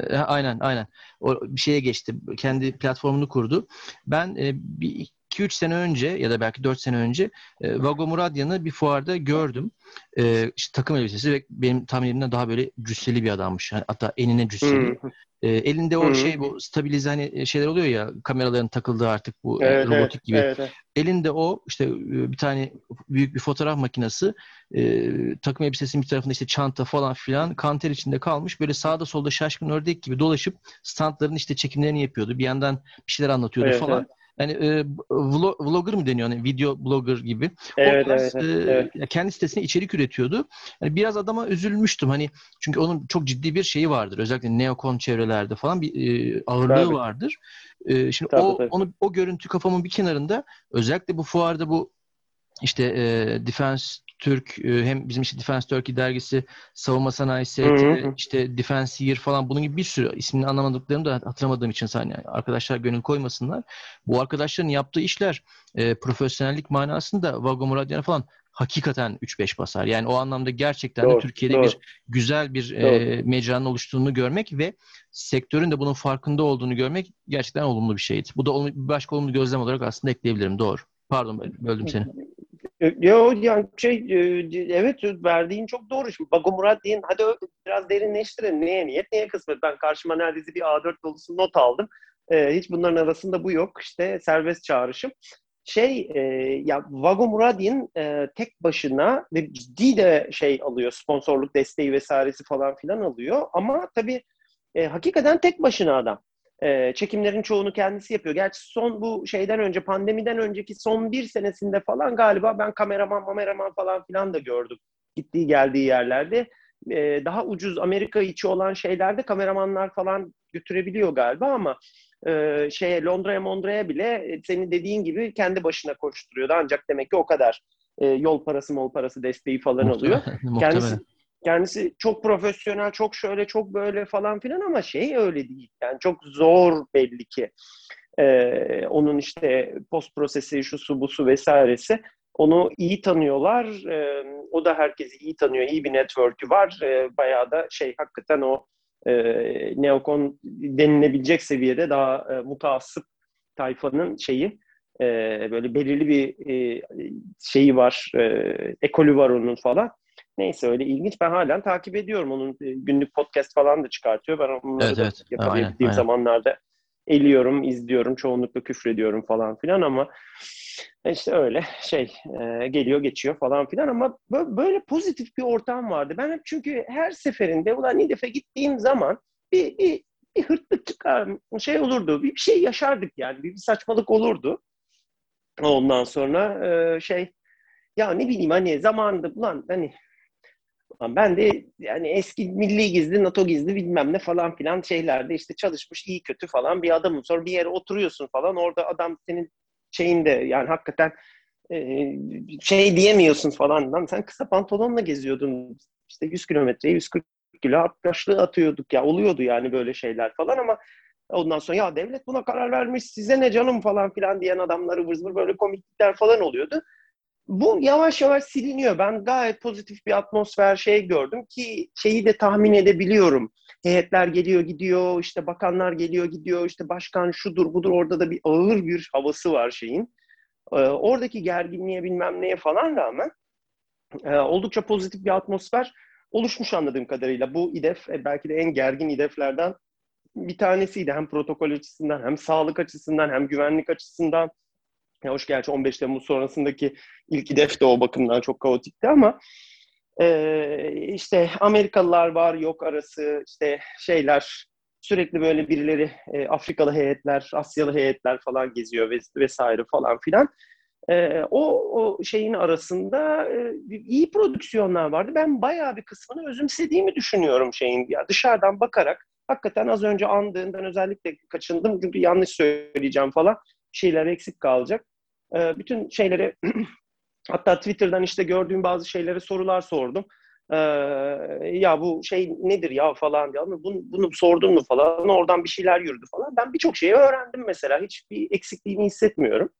Speaker 1: E, aynen aynen. O bir şeye geçti. Kendi platformunu kurdu. Ben e, bir 2-3 sene önce ya da belki 4 sene önce e, Vago Muradyan'ı bir fuarda gördüm. E, işte takım elbisesi ve benim tahminimden daha böyle cüsseli bir adammış. Hatta enine cüsseli. E, elinde o şey bu stabilize hani şeyler oluyor ya kameraların takıldığı artık bu e,
Speaker 2: Evet,
Speaker 1: robotik
Speaker 2: evet,
Speaker 1: gibi.
Speaker 2: evet, evet.
Speaker 1: Elinde o işte e, bir tane büyük bir fotoğraf makinesi e, takım elbisesinin bir tarafında işte çanta falan filan kanter içinde kalmış. Böyle sağda solda şaşkın ördek gibi dolaşıp standların işte çekimlerini yapıyordu. Bir yandan bir şeyler anlatıyordu
Speaker 2: Evet,
Speaker 1: falan. Yani e, vlog, vlogger mı deniyor? Hani video blogger gibi.
Speaker 2: Evet,
Speaker 1: o tarz
Speaker 2: evet,
Speaker 1: e,
Speaker 2: evet.
Speaker 1: ya kendi sitesine içerik üretiyordu. Yani biraz adama üzülmüştüm. Hani çünkü onun çok ciddi bir şeyi vardır. Özellikle neokon çevrelerde falan bir e, ağırlığı
Speaker 2: Tabii.
Speaker 1: vardır. E, şimdi
Speaker 2: Tabii,
Speaker 1: o
Speaker 2: tabii.
Speaker 1: onu o görüntü kafamın bir kenarında özellikle bu fuarda bu işte e, Defense Türk e, hem bizim işte Defense Turkey dergisi savunma ST,
Speaker 2: hı.
Speaker 1: işte Defense Year falan bunun gibi bir sürü ismini anlamadıklarımı da hatırlamadığım için saniye arkadaşlar gönül koymasınlar. Bu arkadaşların yaptığı işler e, profesyonellik manasında Vago Muradyan'a falan hakikaten 3-5 basar. Yani o anlamda gerçekten de
Speaker 2: Doğru,
Speaker 1: Türkiye'de
Speaker 2: doğru.
Speaker 1: bir güzel bir e, mecranın oluştuğunu görmek ve sektörün de bunun farkında olduğunu görmek gerçekten olumlu bir şeydi. Bu da olumlu, bir başka olumlu gözlem olarak aslında ekleyebilirim. Doğru. Pardon böldüm seni.
Speaker 2: Yo yani şey e, evet verdiğin çok doğru. Şimdi Bago Murat deyin hadi biraz derinleştirelim. Neye niyet neye kısmet. Ben karşıma neredeyse bir A4 dolusu not aldım. E, hiç bunların arasında bu yok. İşte serbest çağrışım. Şey e, ya Vago Muradin e, tek başına ve ciddi de şey alıyor. Sponsorluk desteği vesairesi falan filan alıyor. Ama tabii e, hakikaten tek başına adam. E, çekimlerin çoğunu kendisi yapıyor. Gerçi son bu şeyden önce, pandemiden önceki son bir senesinde falan galiba ben kameraman, kameraman falan filan da gördüm. Gittiği geldiği yerlerde. E, daha ucuz Amerika içi olan şeylerde kameramanlar falan götürebiliyor galiba ama e, şeye Londra'ya Mondra'ya bile e, senin dediğin gibi kendi başına koşturuyordu. Ancak demek ki o kadar e, yol parası mol parası desteği falan.
Speaker 1: Muhtemelen.
Speaker 2: Kendisi. Kendisi çok profesyonel, çok şöyle, çok böyle falan filan ama şey öyle değil. Yani çok zor belli ki. Ee, onun işte post prosesi, şu su bu su vesairesi. Onu iyi tanıyorlar. Ee, o da herkesi iyi tanıyor. İyi bir network'ü var. Ee, bayağı da şey hakikaten o e, neokon denilebilecek seviyede daha e, mutaassıp tayfanın şeyi e, böyle belirli bir e, şeyi var, e, ekolü var onun falan. Neyse öyle ilginç. Ben halen takip ediyorum. Onun e, günlük podcast falan da çıkartıyor. Ben onları
Speaker 1: Evet,
Speaker 2: da
Speaker 1: evet. Aynen, aynen.
Speaker 2: zamanlarda eliyorum, izliyorum. Çoğunlukla küfrediyorum falan filan ama işte öyle şey e, geliyor geçiyor falan filan ama bö- böyle pozitif bir ortam vardı. Ben hep çünkü her seferinde ulan Nidef'e gittiğim zaman bir, bir, bir hırtlık çıkar, şey olurdu. Bir, bir şey yaşardık yani. Bir, bir saçmalık olurdu. Ondan sonra e, şey ya ne bileyim hani zamanında ulan hani Ben de yani eski milli gizli, NATO gizli bilmem ne falan filan şeylerde işte çalışmış iyi kötü falan bir adamım. Sonra bir yere oturuyorsun falan orada adam senin şeyinde yani hakikaten e, şey diyemiyorsun falan. Lan sen kısa pantolonla geziyordun işte 100 kilometre 140 kilo arkadaşlığı atıyorduk ya oluyordu yani böyle şeyler falan ama ondan sonra ya devlet buna karar vermiş size ne canım falan filan diyen adamları vır böyle komiklikler falan oluyordu bu yavaş yavaş siliniyor. Ben gayet pozitif bir atmosfer şey gördüm ki şeyi de tahmin edebiliyorum. Heyetler geliyor gidiyor, işte bakanlar geliyor gidiyor, işte başkan şudur budur orada da bir ağır bir havası var şeyin. Ee, oradaki gerginliğe bilmem neye falan rağmen e, oldukça pozitif bir atmosfer oluşmuş anladığım kadarıyla. Bu İDEF e, belki de en gergin İDEF'lerden bir tanesiydi. Hem protokol açısından hem sağlık açısından hem güvenlik açısından. Ya hoş gerçi 15 Temmuz sonrasındaki ilk hedef de o bakımdan çok kaotikti ama e, işte Amerikalılar var yok arası işte şeyler sürekli böyle birileri e, Afrikalı heyetler, Asyalı heyetler falan geziyor ves vesaire falan filan. E, o, o şeyin arasında e, iyi prodüksiyonlar vardı. Ben bayağı bir kısmını özümsediğimi düşünüyorum şeyin. Ya dışarıdan bakarak hakikaten az önce andığından özellikle kaçındım çünkü yanlış söyleyeceğim falan şeyler eksik kalacak. E, bütün şeyleri hatta Twitter'dan işte gördüğüm bazı şeylere sorular sordum. Ee, ya bu şey nedir ya falan diye bunu, bunu sordun mu falan oradan bir şeyler yürüdü falan. Ben birçok şeyi öğrendim mesela hiçbir eksikliğini hissetmiyorum.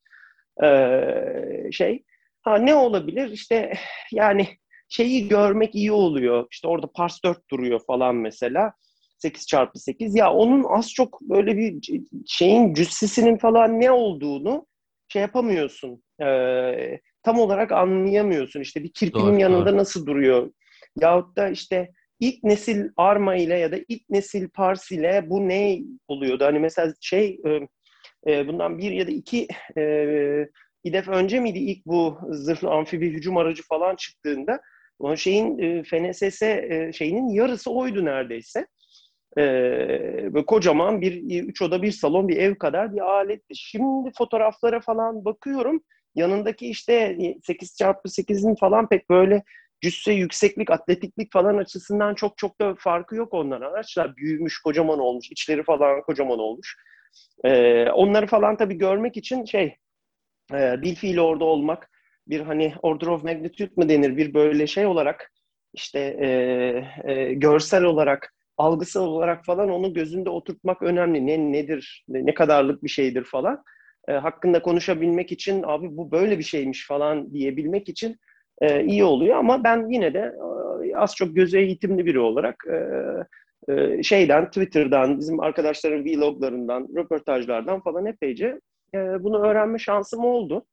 Speaker 2: Ee, şey ha ne olabilir işte yani şeyi görmek iyi oluyor. İşte orada pars 4 duruyor falan mesela. 8 çarpı 8 ya onun az çok böyle bir şeyin cüssesinin falan ne olduğunu şey yapamıyorsun. E, tam olarak anlayamıyorsun. İşte bir kirpinin doğru, yanında doğru. nasıl duruyor? Yahut da işte ilk nesil arma ile ya da ilk nesil pars ile bu ne oluyordu? Hani mesela şey e, e, bundan bir ya da iki e, İDEF önce miydi ilk bu zırhlı amfibi hücum aracı falan çıktığında o şeyin e, FNSS e, şeyinin yarısı oydu neredeyse. Böyle kocaman bir üç oda bir salon bir ev kadar bir aletti. Şimdi fotoğraflara falan bakıyorum. Yanındaki işte 8 çarpı 8'in falan pek böyle cüsse, yükseklik, atletiklik falan açısından çok çok da farkı yok onların. Araçlar büyümüş, kocaman olmuş, içleri falan kocaman olmuş. Ee, onları falan tabii görmek için şey, e, bil fiil orada olmak, bir hani order of magnitude mı denir, bir böyle şey olarak işte e, e, görsel olarak, algısal olarak falan onu gözünde oturtmak önemli. Ne nedir, ne, ne kadarlık bir şeydir falan. E, hakkında konuşabilmek için abi bu böyle bir şeymiş falan diyebilmek için e, iyi oluyor ama ben yine de e, az çok göze eğitimli biri olarak e, e, şeyden Twitter'dan, bizim arkadaşların vloglarından, röportajlardan falan epeyce e, bunu öğrenme şansım oldu.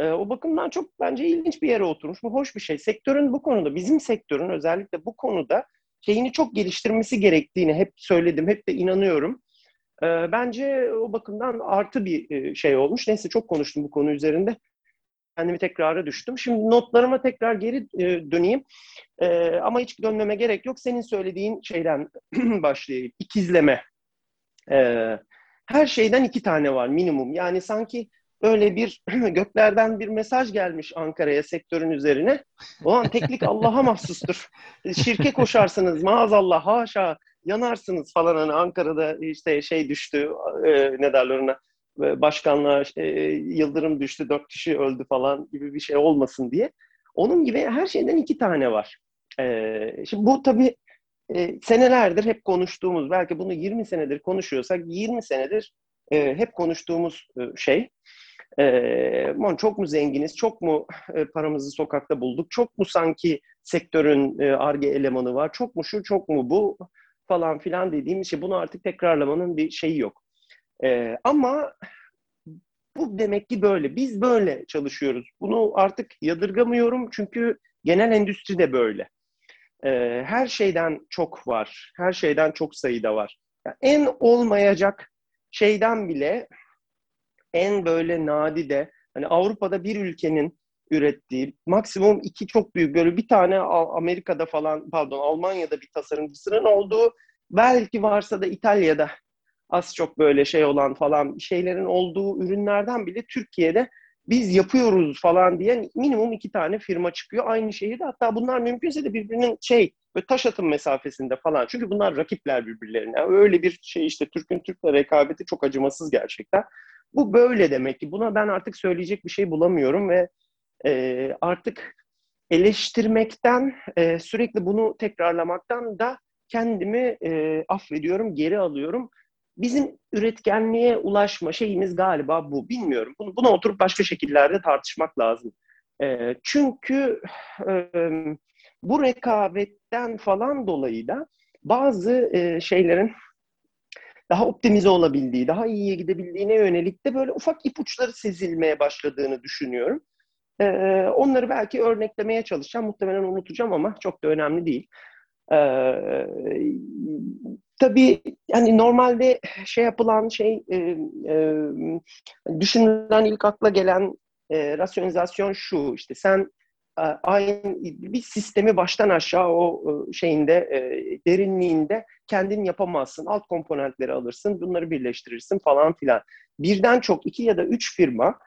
Speaker 2: E, o bakımdan çok bence ilginç bir yere oturmuş. Bu hoş bir şey. Sektörün bu konuda, bizim sektörün özellikle bu konuda şeyini çok geliştirmesi gerektiğini hep söyledim, hep de inanıyorum. E, bence o bakımdan artı bir e, şey olmuş. Neyse çok konuştum bu konu üzerinde kendimi tekrara düştüm. Şimdi notlarıma tekrar geri e, döneyim. E, ama hiç dönmeme gerek yok. Senin söylediğin şeyden başlayayım. İkizleme. E, her şeyden iki tane var minimum. Yani sanki öyle bir göklerden bir mesaj gelmiş Ankara'ya sektörün üzerine. O an teklik Allah'a mahsustur. Şirke koşarsınız maazallah haşa yanarsınız falan hani Ankara'da işte şey düştü e, ne derler ona başkanlığa e, yıldırım düştü, dört kişi öldü falan gibi bir şey olmasın diye. Onun gibi her şeyden iki tane var. E, şimdi bu tabii e, senelerdir hep konuştuğumuz, belki bunu 20 senedir konuşuyorsak 20 senedir e, hep konuştuğumuz e, şey. E, çok mu zenginiz, çok mu e, paramızı sokakta bulduk, çok mu sanki sektörün ARGE e, elemanı var, çok mu şu, çok mu bu falan filan dediğimiz şey. Bunu artık tekrarlamanın bir şeyi yok. E, ama bu demek ki böyle. Biz böyle çalışıyoruz. Bunu artık yadırgamıyorum çünkü genel endüstri de böyle. E, her şeyden çok var. Her şeyden çok sayıda var. Yani en olmayacak şeyden bile en böyle nadide hani Avrupa'da bir ülkenin ürettiği maksimum iki çok büyük böyle bir tane Amerika'da falan pardon Almanya'da bir tasarımcısının olduğu belki varsa da İtalya'da az çok böyle şey olan falan şeylerin olduğu ürünlerden bile Türkiye'de biz yapıyoruz falan diye minimum iki tane firma çıkıyor aynı şehirde. Hatta bunlar mümkünse de birbirinin şey böyle taş atım mesafesinde falan. Çünkü bunlar rakipler birbirlerine. Öyle bir şey işte Türk'ün Türk'le rekabeti çok acımasız gerçekten. Bu böyle demek ki. Buna ben artık söyleyecek bir şey bulamıyorum ve e, artık eleştirmekten, e, sürekli bunu tekrarlamaktan da kendimi e, affediyorum, geri alıyorum bizim üretkenliğe ulaşma şeyimiz galiba bu. Bilmiyorum. Bunu, buna oturup başka şekillerde tartışmak lazım. E, çünkü e, bu rekabetten falan dolayı da bazı e, şeylerin daha optimize olabildiği, daha iyiye gidebildiğine yönelik de böyle ufak ipuçları sezilmeye başladığını düşünüyorum. Ee, onları belki örneklemeye çalışacağım. Muhtemelen unutacağım ama çok da önemli değil. Ee, tabii yani normalde şey yapılan şey e, e, düşünülen ilk akla gelen e, rasyonizasyon şu işte sen aynı bir sistemi baştan aşağı o e, şeyinde e, derinliğinde kendin yapamazsın. Alt komponentleri alırsın, bunları birleştirirsin falan filan. Birden çok iki ya da üç firma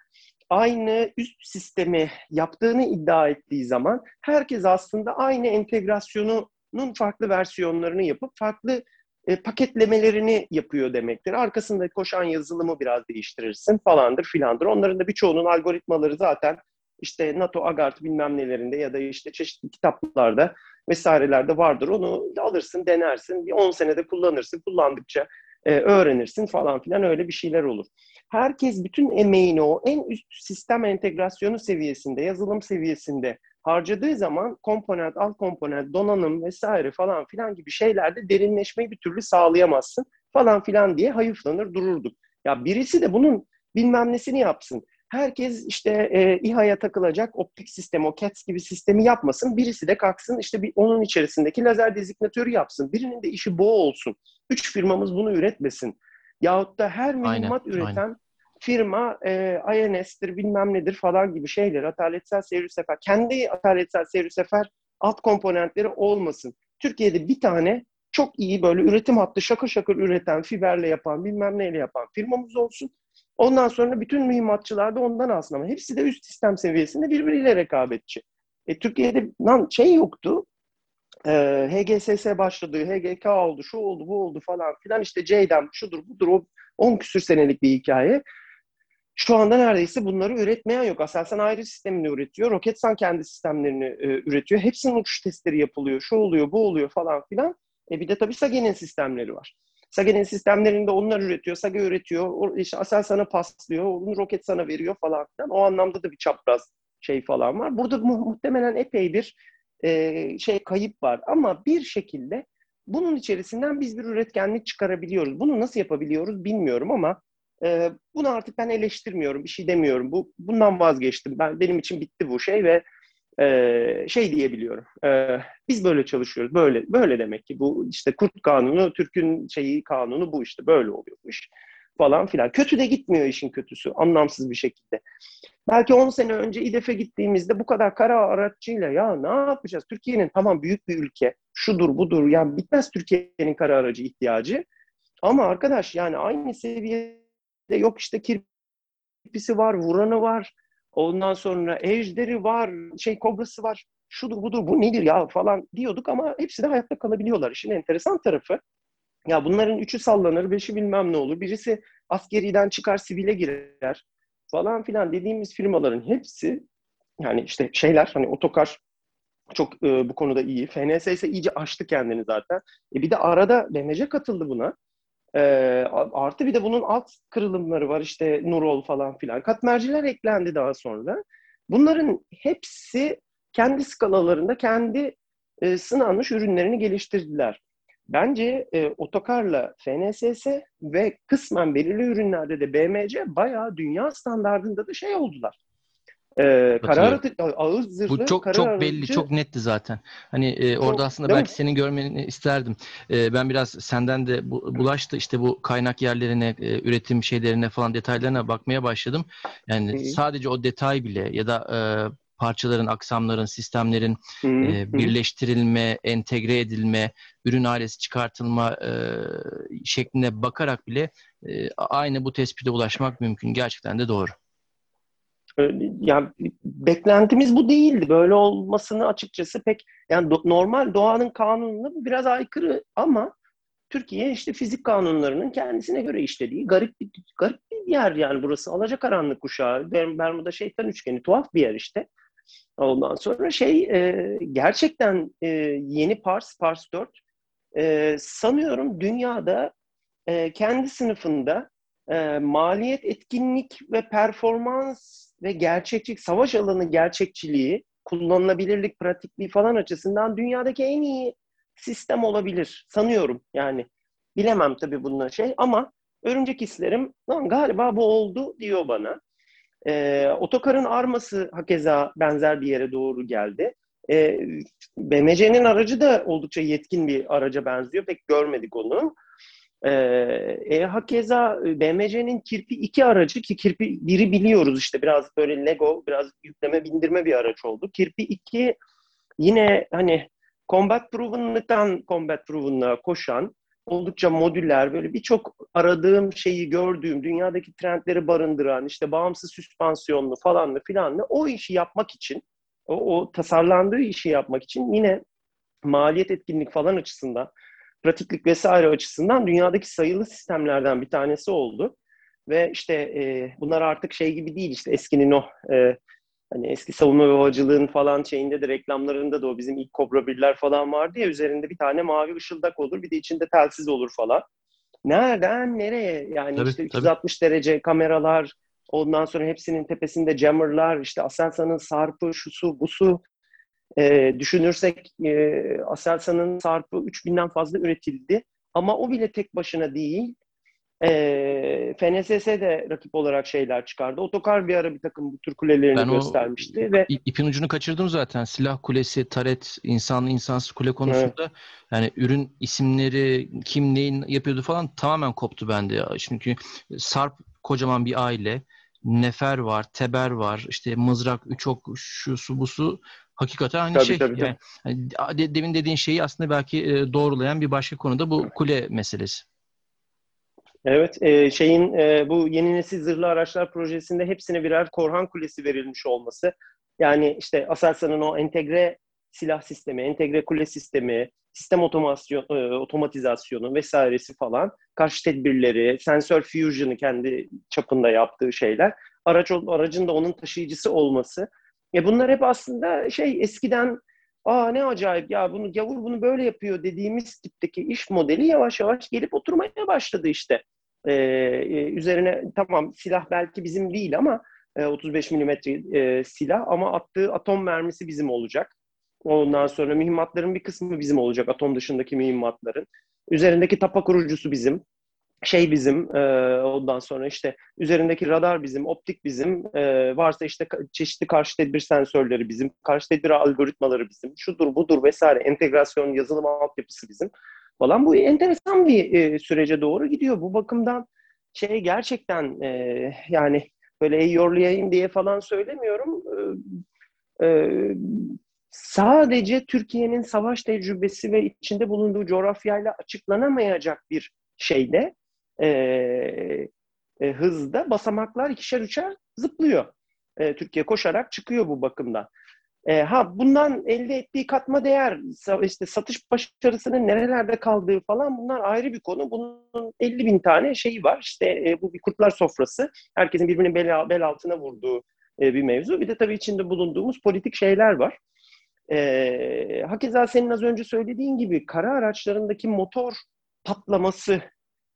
Speaker 2: aynı üst sistemi yaptığını iddia ettiği zaman herkes aslında aynı entegrasyonunun farklı versiyonlarını yapıp farklı e, paketlemelerini yapıyor demektir. Arkasında koşan yazılımı biraz değiştirirsin falandır filandır. Onların da birçoğunun algoritmaları zaten işte NATO, AGART bilmem nelerinde ya da işte çeşitli kitaplarda vesairelerde vardır. Onu alırsın, denersin. Bir 10 senede kullanırsın. Kullandıkça e, öğrenirsin falan filan öyle bir şeyler olur. Herkes bütün emeğini o en üst sistem entegrasyonu seviyesinde, yazılım seviyesinde harcadığı zaman komponent, alt komponent, donanım vesaire falan filan gibi şeylerde derinleşmeyi bir türlü sağlayamazsın falan filan diye hayıflanır dururduk. Ya birisi de bunun bilmem nesini yapsın. Herkes işte e, İHA'ya takılacak optik sistemi, o CATS gibi sistemi yapmasın. Birisi de kalksın işte bir onun içerisindeki lazer dezignatörü yapsın. Birinin de işi bu olsun. Üç firmamız bunu üretmesin. Yahut da her mühimmat aynen, üreten aynen. firma e, INS'tir bilmem nedir falan gibi şeyler. Ataletsel seyir sefer. Kendi ataletsel seyir sefer alt komponentleri olmasın. Türkiye'de bir tane çok iyi böyle üretim hattı şakır şakır üreten, fiberle yapan, bilmem neyle yapan firmamız olsun. Ondan sonra bütün mühimmatçılar da ondan alsın ama hepsi de üst sistem seviyesinde birbiriyle rekabetçi. E, Türkiye'de lan şey yoktu. E, HGSS başladı, HGK oldu, şu oldu, bu oldu falan filan. işte C'den şudur budur o 10 küsür senelik bir hikaye. Şu anda neredeyse bunları üretmeyen yok. Aselsan ayrı sistemini üretiyor. Roketsan kendi sistemlerini e, üretiyor. Hepsinin uçuş testleri yapılıyor. Şu oluyor, bu oluyor falan filan. E bir de tabii Sage'nin sistemleri var. Sage'nin sistemlerinde onlar üretiyor, Sage üretiyor. İşte Asel sana paslıyor, onu roket sana veriyor falan filan. O anlamda da bir çapraz şey falan var. Burada mu- muhtemelen epey bir e, şey kayıp var. Ama bir şekilde bunun içerisinden biz bir üretkenlik çıkarabiliyoruz. Bunu nasıl yapabiliyoruz bilmiyorum ama e, bunu artık ben eleştirmiyorum, bir şey demiyorum. Bu bundan vazgeçtim. Ben benim için bitti bu şey ve e, şey diyebiliyorum. E, biz böyle çalışıyoruz. Böyle böyle demek ki bu işte kurt kanunu, Türk'ün şeyi kanunu bu işte böyle oluyormuş falan filan. Kötü de gitmiyor işin kötüsü anlamsız bir şekilde. Belki 10 sene önce İDEF'e gittiğimizde bu kadar kara araççıyla ya ne yapacağız? Türkiye'nin tamam büyük bir ülke. Şudur budur yani bitmez Türkiye'nin kara aracı ihtiyacı. Ama arkadaş yani aynı seviyede yok işte kirpisi var, vuranı var, Ondan sonra ejderi var, şey kobrası var. Şudur budur bu nedir ya falan diyorduk ama hepsi de hayatta kalabiliyorlar. İşin enteresan tarafı ya bunların üçü sallanır, beşi bilmem ne olur. Birisi askeriden çıkar, sivile girer falan filan dediğimiz firmaların hepsi yani işte şeyler hani otokar çok e, bu konuda iyi. FNS ise iyice açtı kendini zaten. E bir de arada BMC katıldı buna. E, artı bir de bunun alt kırılımları var işte Nurol falan filan. Katmerciler eklendi daha sonra. Bunların hepsi kendi skalalarında kendi e, sınanmış ürünlerini geliştirdiler. Bence e, otokarla FNSS ve kısmen belirli ürünlerde de BMC bayağı dünya standartında da şey oldular. Ee, kara aracı, ağır zırhlı
Speaker 1: Bu çok
Speaker 2: kara
Speaker 1: çok
Speaker 2: aracı,
Speaker 1: belli, çok netti zaten. Hani e, orada
Speaker 2: Çok-
Speaker 1: aslında belki
Speaker 2: mi?
Speaker 1: senin görmeni isterdim. E, ben biraz senden de bu, bulaştı işte bu kaynak yerlerine, e, üretim şeylerine falan detaylarına bakmaya başladım. Yani
Speaker 2: Hı hı.
Speaker 1: sadece o detay bile ya da e, parçaların, aksamların, sistemlerin
Speaker 2: Hı hı,
Speaker 1: e, birleştirilme, entegre edilme, ürün ailesi çıkartılma e, şekline bakarak bile e, aynı bu tespite ulaşmak mümkün. Gerçekten de doğru.
Speaker 2: Yani beklentimiz bu değildi. Böyle olmasını açıkçası pek yani do- normal doğanın kanununa biraz aykırı ama Türkiye işte fizik kanunlarının kendisine göre işlediği garip bir garip bir yer yani burası alacakaranlık kuşağı. Berm- Bermuda şeytan üçgeni tuhaf bir yer işte. Ondan sonra şey e, gerçekten e, yeni Pars, Pars 4 e, sanıyorum dünyada e, kendi sınıfında e, maliyet, etkinlik ve performans ve gerçekçilik, savaş alanı gerçekçiliği, kullanılabilirlik, pratikliği falan açısından dünyadaki en iyi sistem olabilir. Sanıyorum yani. Bilemem tabii bununla şey ama örümcek hislerim lan galiba bu oldu diyor bana. E, otokarın arması hakeza benzer bir yere doğru geldi. E, BMC'nin aracı da oldukça yetkin bir araca benziyor. Pek görmedik onu. E, e, hakeza BMC'nin Kirpi 2 aracı ki Kirpi 1'i biliyoruz işte biraz böyle Lego, biraz yükleme bindirme bir araç oldu. Kirpi 2 yine hani combat proven'lıktan combat proven'lığa koşan oldukça modüler böyle birçok aradığım şeyi gördüğüm dünyadaki trendleri barındıran işte bağımsız süspansiyonlu falanlı filanlı o işi yapmak için o, o tasarlandığı işi yapmak için yine maliyet etkinlik falan açısından pratiklik vesaire açısından dünyadaki sayılı sistemlerden bir tanesi oldu. Ve işte e, bunlar artık şey gibi değil işte eskinin o e, hani eski savunma ve havacılığın falan şeyinde de reklamlarında da o bizim ilk Kobra birler falan vardı ya üzerinde bir tane mavi ışıldak olur bir de içinde telsiz olur falan. Nereden nereye yani
Speaker 1: Tabii,
Speaker 2: işte
Speaker 1: tabii.
Speaker 2: 360 derece kameralar ondan sonra hepsinin tepesinde jammerlar işte Aselsan'ın sarpı şusu busu e, düşünürsek e, Aselsan'ın sarpı 3000'den fazla üretildi ama o bile tek başına değil e, FNSS de rakip olarak şeyler çıkardı. Otokar bir ara bir takım bu tür kulelerini
Speaker 1: Ben o
Speaker 2: göstermişti ve
Speaker 1: İ- İpin ucunu kaçırdım zaten. Silah kulesi, taret, insanlı insansız kule konusunda yani ürün isimleri, kim neyin yapıyordu falan tamamen koptu bende ya. Çünkü Sarp kocaman bir aile. Nefer var, Teber var, işte mızrak, üç ok, şu su bu su. Hakikaten aynı
Speaker 2: Tabii,
Speaker 1: şey.
Speaker 2: tabii,
Speaker 1: Yani, hani de- demin dediğin şeyi aslında belki e, doğrulayan bir başka konuda bu kule meselesi.
Speaker 2: Evet, e, şeyin e, bu yeni nesil zırhlı araçlar projesinde hepsine birer Korhan Kulesi verilmiş olması. Yani işte Aselsan'ın o entegre silah sistemi, entegre kule sistemi, sistem otomasyon, e, otomatizasyonu vesairesi falan, karşı tedbirleri, sensör fusion'ı kendi çapında yaptığı şeyler, araç aracın da onun taşıyıcısı olması. E bunlar hep aslında şey eskiden aa ne acayip ya bunu gavur bunu böyle yapıyor dediğimiz tipteki iş modeli yavaş yavaş gelip oturmaya başladı işte. Ee, üzerine tamam silah belki bizim değil ama e, 35 milimetre e, silah ama attığı atom mermisi bizim olacak. Ondan sonra mühimmatların bir kısmı bizim olacak atom dışındaki mühimmatların. Üzerindeki tapa kurucusu bizim şey bizim, e, ondan sonra işte üzerindeki radar bizim, optik bizim, e, varsa işte çeşitli karşı tedbir sensörleri bizim, karşı tedbir algoritmaları bizim, şudur budur vesaire, entegrasyon, yazılım altyapısı bizim falan. Bu enteresan bir e, sürece doğru gidiyor. Bu bakımdan şey gerçekten e, yani böyle yorlayayım diye falan söylemiyorum. E, e, sadece Türkiye'nin savaş tecrübesi ve içinde bulunduğu coğrafyayla açıklanamayacak bir şeyde e, e, hızda basamaklar ikişer üçer zıplıyor. E, Türkiye koşarak çıkıyor bu bakımdan. E, ha bundan elde ettiği katma değer, işte satış başarısının nerelerde kaldığı falan bunlar ayrı bir konu. Bunun 50 bin tane şeyi var. İşte e, bu bir kurtlar sofrası. Herkesin birbirinin bel, bel altına vurduğu e, bir mevzu. Bir de tabii içinde bulunduğumuz politik şeyler var. E, hakeza senin az önce söylediğin gibi kara araçlarındaki motor patlaması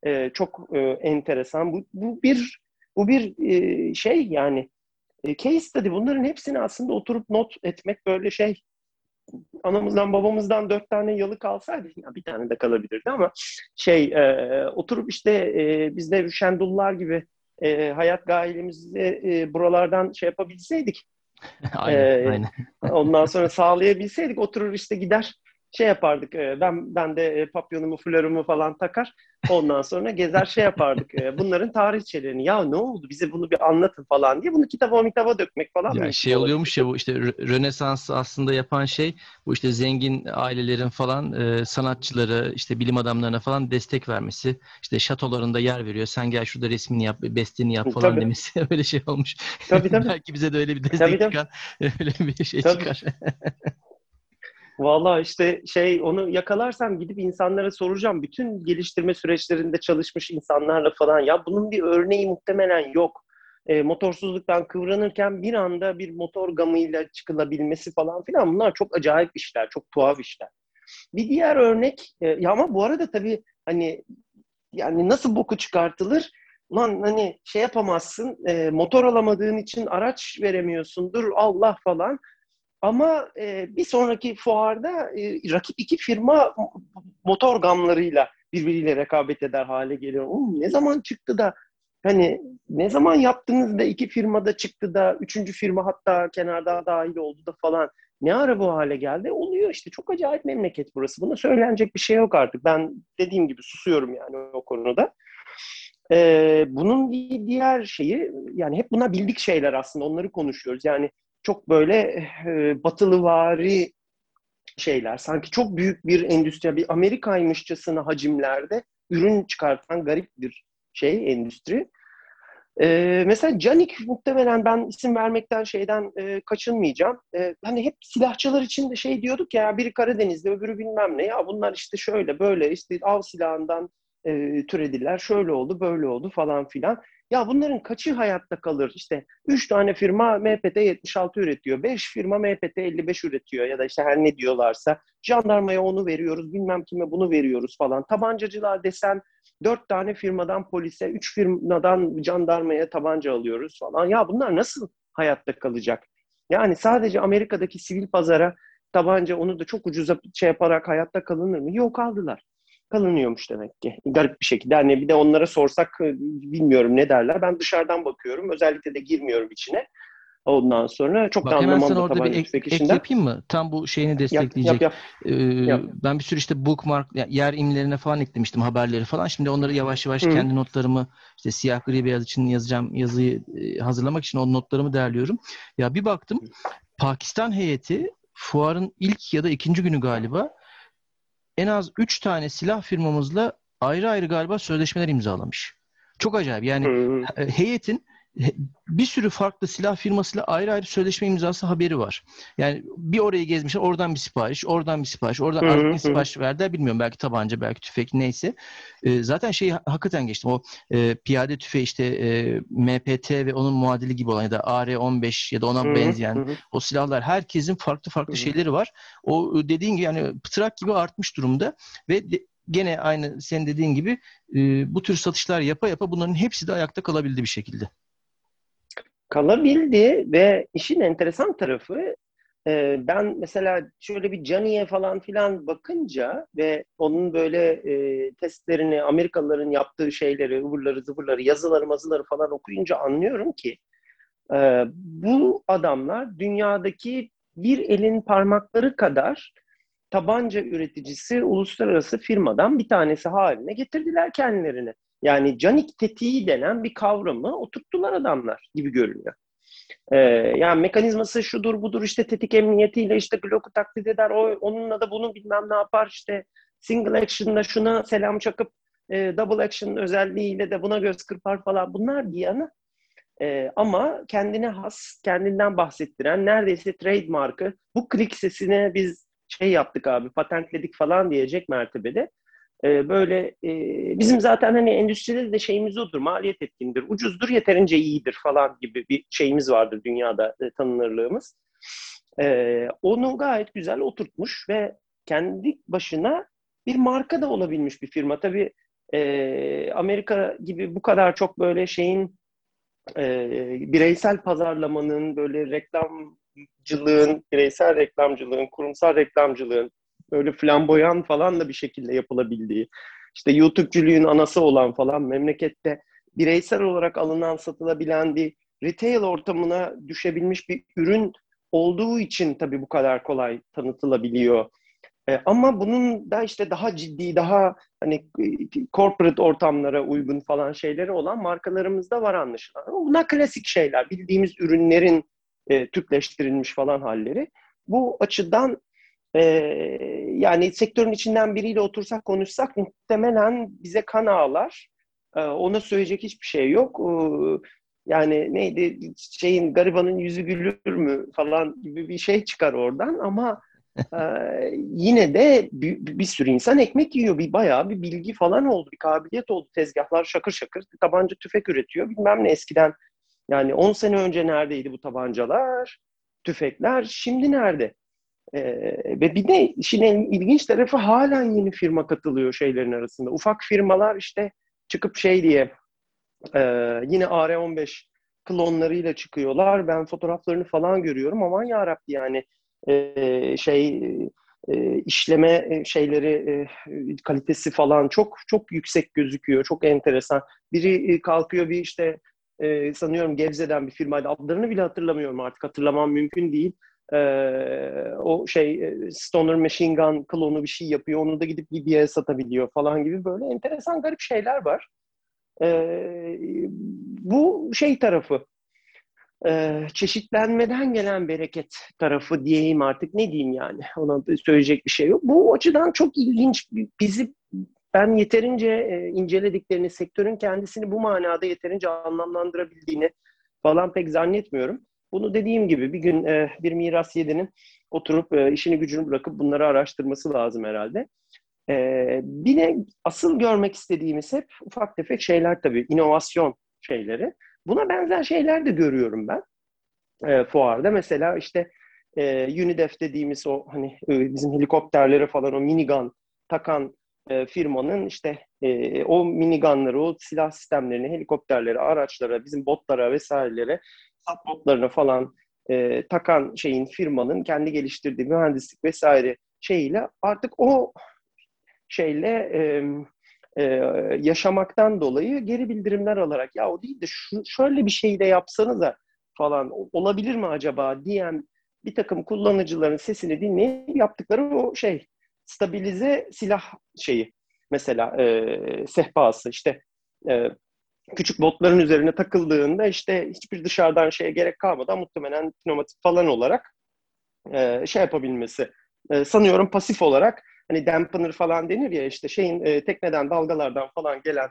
Speaker 2: e, çok e, enteresan. Bu, bu bir bu bir e, şey yani e, case study. Bunların hepsini aslında oturup not etmek böyle şey anamızdan babamızdan dört tane yalı kalsaydı ya bir tane de kalabilirdi ama şey e, oturup işte e, biz de Şendullar gibi e, hayat gailemizi e, buralardan şey yapabilseydik
Speaker 1: aynen,
Speaker 2: e,
Speaker 1: aynen.
Speaker 2: ondan sonra sağlayabilseydik oturur işte gider şey yapardık. Ben ben de papyonumu, flörümü falan takar. Ondan sonra gezer şey yapardık. Bunların tarihçelerini. Ya ne oldu? Bize bunu bir anlatın falan diye. Bunu kitaba mitaba dökmek falan.
Speaker 1: Ya şey oluyormuş ya bu işte Rönesans aslında yapan şey bu işte zengin ailelerin falan e, sanatçıları işte bilim adamlarına falan destek vermesi. İşte şatolarında yer veriyor. Sen gel şurada resmini yap, bestini yap falan
Speaker 2: tabii.
Speaker 1: demesi. öyle şey olmuş.
Speaker 2: Tabii tabii.
Speaker 1: Belki bize de öyle bir destek
Speaker 2: Tabii, tabii.
Speaker 1: çıkar. Öyle bir şey
Speaker 2: Tabii.
Speaker 1: çıkar.
Speaker 2: Valla işte şey onu yakalarsam gidip insanlara soracağım. Bütün geliştirme süreçlerinde çalışmış insanlarla falan. Ya bunun bir örneği muhtemelen yok. E, motorsuzluktan kıvranırken bir anda bir motor gamıyla çıkılabilmesi falan filan bunlar çok acayip işler, çok tuhaf işler. Bir diğer örnek, e, ya ama bu arada tabii hani yani nasıl boku çıkartılır? Lan hani şey yapamazsın, e, motor alamadığın için araç veremiyorsundur, Allah falan. Ama e, bir sonraki fuarda e, rakip iki firma motor gamlarıyla birbiriyle rekabet eder hale geliyor. Oğlum, ne zaman çıktı da hani ne zaman yaptınız da iki firma da çıktı da üçüncü firma hatta kenarda dahil oldu da falan. Ne ara bu hale geldi? Oluyor işte. Çok acayip memleket burası. Buna söylenecek bir şey yok artık. Ben dediğim gibi susuyorum yani o konuda. Ee, bunun bir diğer şeyi yani hep buna bildik şeyler aslında. Onları konuşuyoruz. Yani çok böyle e, batılıvari şeyler. Sanki çok büyük bir endüstri, bir Amerika'ymışçasına hacimlerde ürün çıkartan garip bir şey, endüstri. Ee, mesela Canik muhtemelen ben isim vermekten şeyden e, kaçınmayacağım. E, hani hep silahçılar için de şey diyorduk ya biri Karadeniz'de öbürü bilmem ne ya bunlar işte şöyle böyle işte av silahından e, türediler şöyle oldu böyle oldu falan filan. Ya bunların kaçı hayatta kalır? İşte 3 tane firma MPT 76 üretiyor. 5 firma MPT 55 üretiyor. Ya da işte her ne diyorlarsa jandarmaya onu veriyoruz, bilmem kime bunu veriyoruz falan. Tabancacılar desen 4 tane firmadan polise, 3 firmadan jandarmaya tabanca alıyoruz falan. Ya bunlar nasıl hayatta kalacak? Yani sadece Amerika'daki sivil pazara tabanca onu da çok ucuza şey yaparak hayatta kalınır mı? Yok aldılar kalınıyormuş demek ki. Garip bir şekilde. Hani bir de onlara sorsak e, bilmiyorum ne derler. Ben dışarıdan bakıyorum. Özellikle de girmiyorum içine. Ondan sonra çok
Speaker 1: Bak,
Speaker 2: da anlamam da
Speaker 1: orada bir ek, ek yapayım mı? Tam bu şeyini destekleyecek.
Speaker 2: Yap, yap, yap.
Speaker 1: Ee, Ben bir sürü işte bookmark, yer imlerine falan eklemiştim haberleri falan. Şimdi onları yavaş yavaş Hı. kendi notlarımı işte siyah gri beyaz için yazacağım yazıyı e, hazırlamak için o notlarımı değerliyorum. Ya bir baktım Pakistan heyeti fuarın ilk ya da ikinci günü galiba en az 3 tane silah firmamızla ayrı ayrı galiba sözleşmeler imzalamış. Çok acayip. Yani hmm. heyetin bir sürü farklı silah firmasıyla ayrı ayrı sözleşme imzası haberi var. Yani bir orayı gezmişler, oradan bir sipariş, oradan bir sipariş, oradan artık ne sipariş verdiler bilmiyorum. Belki tabanca, belki tüfek neyse. E, zaten şeyi hakikaten geçtim. O e, piyade tüfeği işte e, MPT ve onun muadili gibi olan ya da AR-15 ya da ona benzeyen o silahlar herkesin farklı farklı şeyleri var. O dediğin gibi yani pıtrak gibi artmış durumda ve de, gene aynı sen dediğin gibi e, bu tür satışlar yapa yapa bunların hepsi de ayakta kalabildi bir şekilde
Speaker 2: kalabildi ve işin enteresan tarafı e, ben mesela şöyle bir Johnny'e falan filan bakınca ve onun böyle e, testlerini, Amerikalıların yaptığı şeyleri, ıvırları, zıvırları, yazıları, mazıları falan okuyunca anlıyorum ki e, bu adamlar dünyadaki bir elin parmakları kadar tabanca üreticisi uluslararası firmadan bir tanesi haline getirdiler kendilerini. Yani canik tetiği denen bir kavramı oturttular adamlar gibi görünüyor. Ee, yani mekanizması şudur budur işte tetik emniyetiyle işte Glock'u taklit eder o, onunla da bunu bilmem ne yapar işte single action'da şuna selam çakıp e, double action özelliğiyle de buna göz kırpar falan bunlar bir yana. E, ama kendine has, kendinden bahsettiren neredeyse trademark'ı bu klik sesine biz şey yaptık abi patentledik falan diyecek mertebede e, böyle e, bizim zaten hani endüstride de şeyimiz odur, maliyet etkindir, ucuzdur, yeterince iyidir falan gibi bir şeyimiz vardır dünyada e, tanınırlığımız. E, onu gayet güzel oturtmuş ve kendi başına bir marka da olabilmiş bir firma. Tabii e, Amerika gibi bu kadar çok böyle şeyin bireysel pazarlamanın, böyle reklamcılığın, bireysel reklamcılığın, kurumsal reklamcılığın böyle flamboyan falan da bir şekilde yapılabildiği, işte YouTube'cülüğün anası olan falan memlekette bireysel olarak alınan, satılabilen bir retail ortamına düşebilmiş bir ürün olduğu için tabii bu kadar kolay tanıtılabiliyor. E, ama bunun da işte daha ciddi, daha hani corporate ortamlara uygun falan şeyleri olan markalarımız da var anlaşılan. Bunlar klasik şeyler, bildiğimiz ürünlerin e, Türkleştirilmiş falan halleri. Bu açıdan ee, yani sektörün içinden biriyle otursak konuşsak muhtemelen bize kan ağlar. Ee, ona söyleyecek hiçbir şey yok. Ee, yani neydi şeyin garibanın yüzü gülür mü falan gibi bir şey çıkar oradan ama e, yine de bir, bir sürü insan ekmek yiyor. Bir bayağı bir bilgi falan oldu. Bir kabiliyet oldu. Tezgahlar şakır şakır tabanca tüfek üretiyor. Bilmem ne eskiden yani 10 sene önce neredeydi bu tabancalar, tüfekler? Şimdi nerede? Ee, ve bir de işin en ilginç tarafı hala yeni firma katılıyor şeylerin arasında. Ufak firmalar işte çıkıp şey diye e, yine AR-15 klonlarıyla çıkıyorlar. Ben fotoğraflarını falan görüyorum. Aman yarabbi yani e, şey e, işleme şeyleri e, kalitesi falan çok çok yüksek gözüküyor. Çok enteresan. Biri e, kalkıyor bir işte e, sanıyorum Gebze'den bir firmaydı. Adlarını bile hatırlamıyorum artık. Hatırlamam mümkün değil e, o şey Stoner Machine Gun klonu bir şey yapıyor. Onu da gidip BB'ye satabiliyor falan gibi böyle enteresan garip şeyler var. E, bu şey tarafı e, çeşitlenmeden gelen bereket tarafı diyeyim artık ne diyeyim yani ona söyleyecek bir şey yok. Bu açıdan çok ilginç bizi ben yeterince e, incelediklerini, sektörün kendisini bu manada yeterince anlamlandırabildiğini falan pek zannetmiyorum. Bunu dediğim gibi bir gün e, bir miras yedinin oturup e, işini gücünü bırakıp bunları araştırması lazım herhalde. E, bir de asıl görmek istediğimiz hep ufak tefek şeyler tabii, inovasyon şeyleri. Buna benzer şeyler de görüyorum ben e, fuarda. Mesela işte e, Unidef dediğimiz o hani e, bizim helikopterleri falan o minigun takan e, firmanın işte e, o minigunları, o silah sistemlerini, helikopterleri, araçlara, bizim botlara vesairelere, sat falan e, takan şeyin firmanın kendi geliştirdiği mühendislik vesaire şeyiyle artık o şeyle e, e, yaşamaktan dolayı geri bildirimler alarak ya o değil de şu, şöyle bir şey de yapsanız da falan olabilir mi acaba? diyen bir takım kullanıcıların sesini dinleyip yaptıkları o şey stabilize silah şeyi mesela e, sehpası işte e, küçük botların üzerine takıldığında işte hiçbir dışarıdan şeye gerek kalmadan muhtemelen pneumatik falan olarak e, şey yapabilmesi. E, sanıyorum pasif olarak hani dampener falan denir ya işte şeyin e, tekneden dalgalardan falan gelen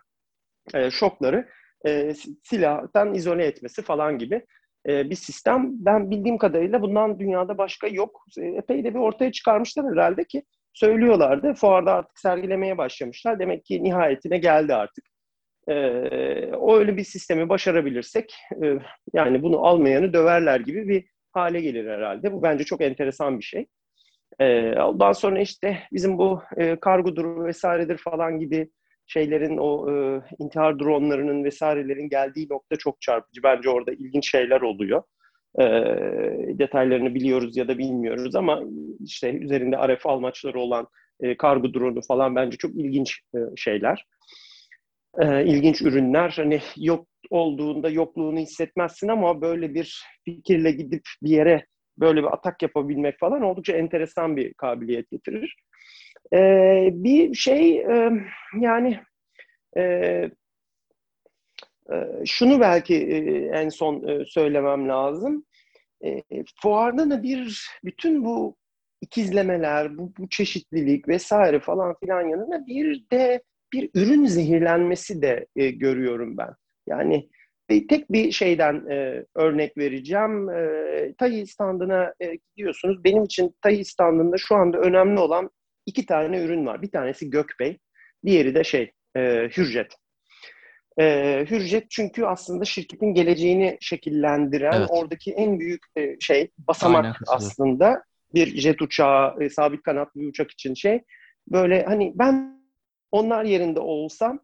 Speaker 2: e, şokları e, silahtan izole etmesi falan gibi e, bir sistem. Ben bildiğim kadarıyla bundan dünyada başka yok. E, epey de bir ortaya çıkarmışlar herhalde ki söylüyorlardı. Fuarda artık sergilemeye başlamışlar. Demek ki nihayetine geldi artık. Ee, o öyle bir sistemi başarabilirsek e, yani bunu almayanı döverler gibi bir hale gelir herhalde. Bu bence çok enteresan bir şey. Ee, ondan sonra işte bizim bu e, kargodur vesairedir falan gibi şeylerin o e, intihar dronlarının vesairelerin geldiği nokta çok çarpıcı. Bence orada ilginç şeyler oluyor. E, detaylarını biliyoruz ya da bilmiyoruz ama işte üzerinde RF almaçları olan e, kargo drone'u falan bence çok ilginç e, şeyler. E, ilginç ürünler. Hani yok olduğunda yokluğunu hissetmezsin ama böyle bir fikirle gidip bir yere böyle bir atak yapabilmek falan oldukça enteresan bir kabiliyet getirir. E, bir şey e, yani e, e, şunu belki e, en son e, söylemem lazım. Fuarda da bir bütün bu ikizlemeler, bu, bu çeşitlilik vesaire falan filan yanında bir de bir ürün zehirlenmesi de e, görüyorum ben. Yani e, tek bir şeyden e, örnek vereceğim. E, Tayi standına e, gidiyorsunuz. Benim için Tayi standında şu anda önemli olan iki tane ürün var. Bir tanesi Gökbey, diğeri de şey e, Hürjet. E, Hürjet çünkü aslında şirketin geleceğini şekillendiren evet. oradaki en büyük e, şey basamak aslında bir jet uçağı, e, sabit kanatlı bir uçak için şey. Böyle hani ben onlar yerinde olsam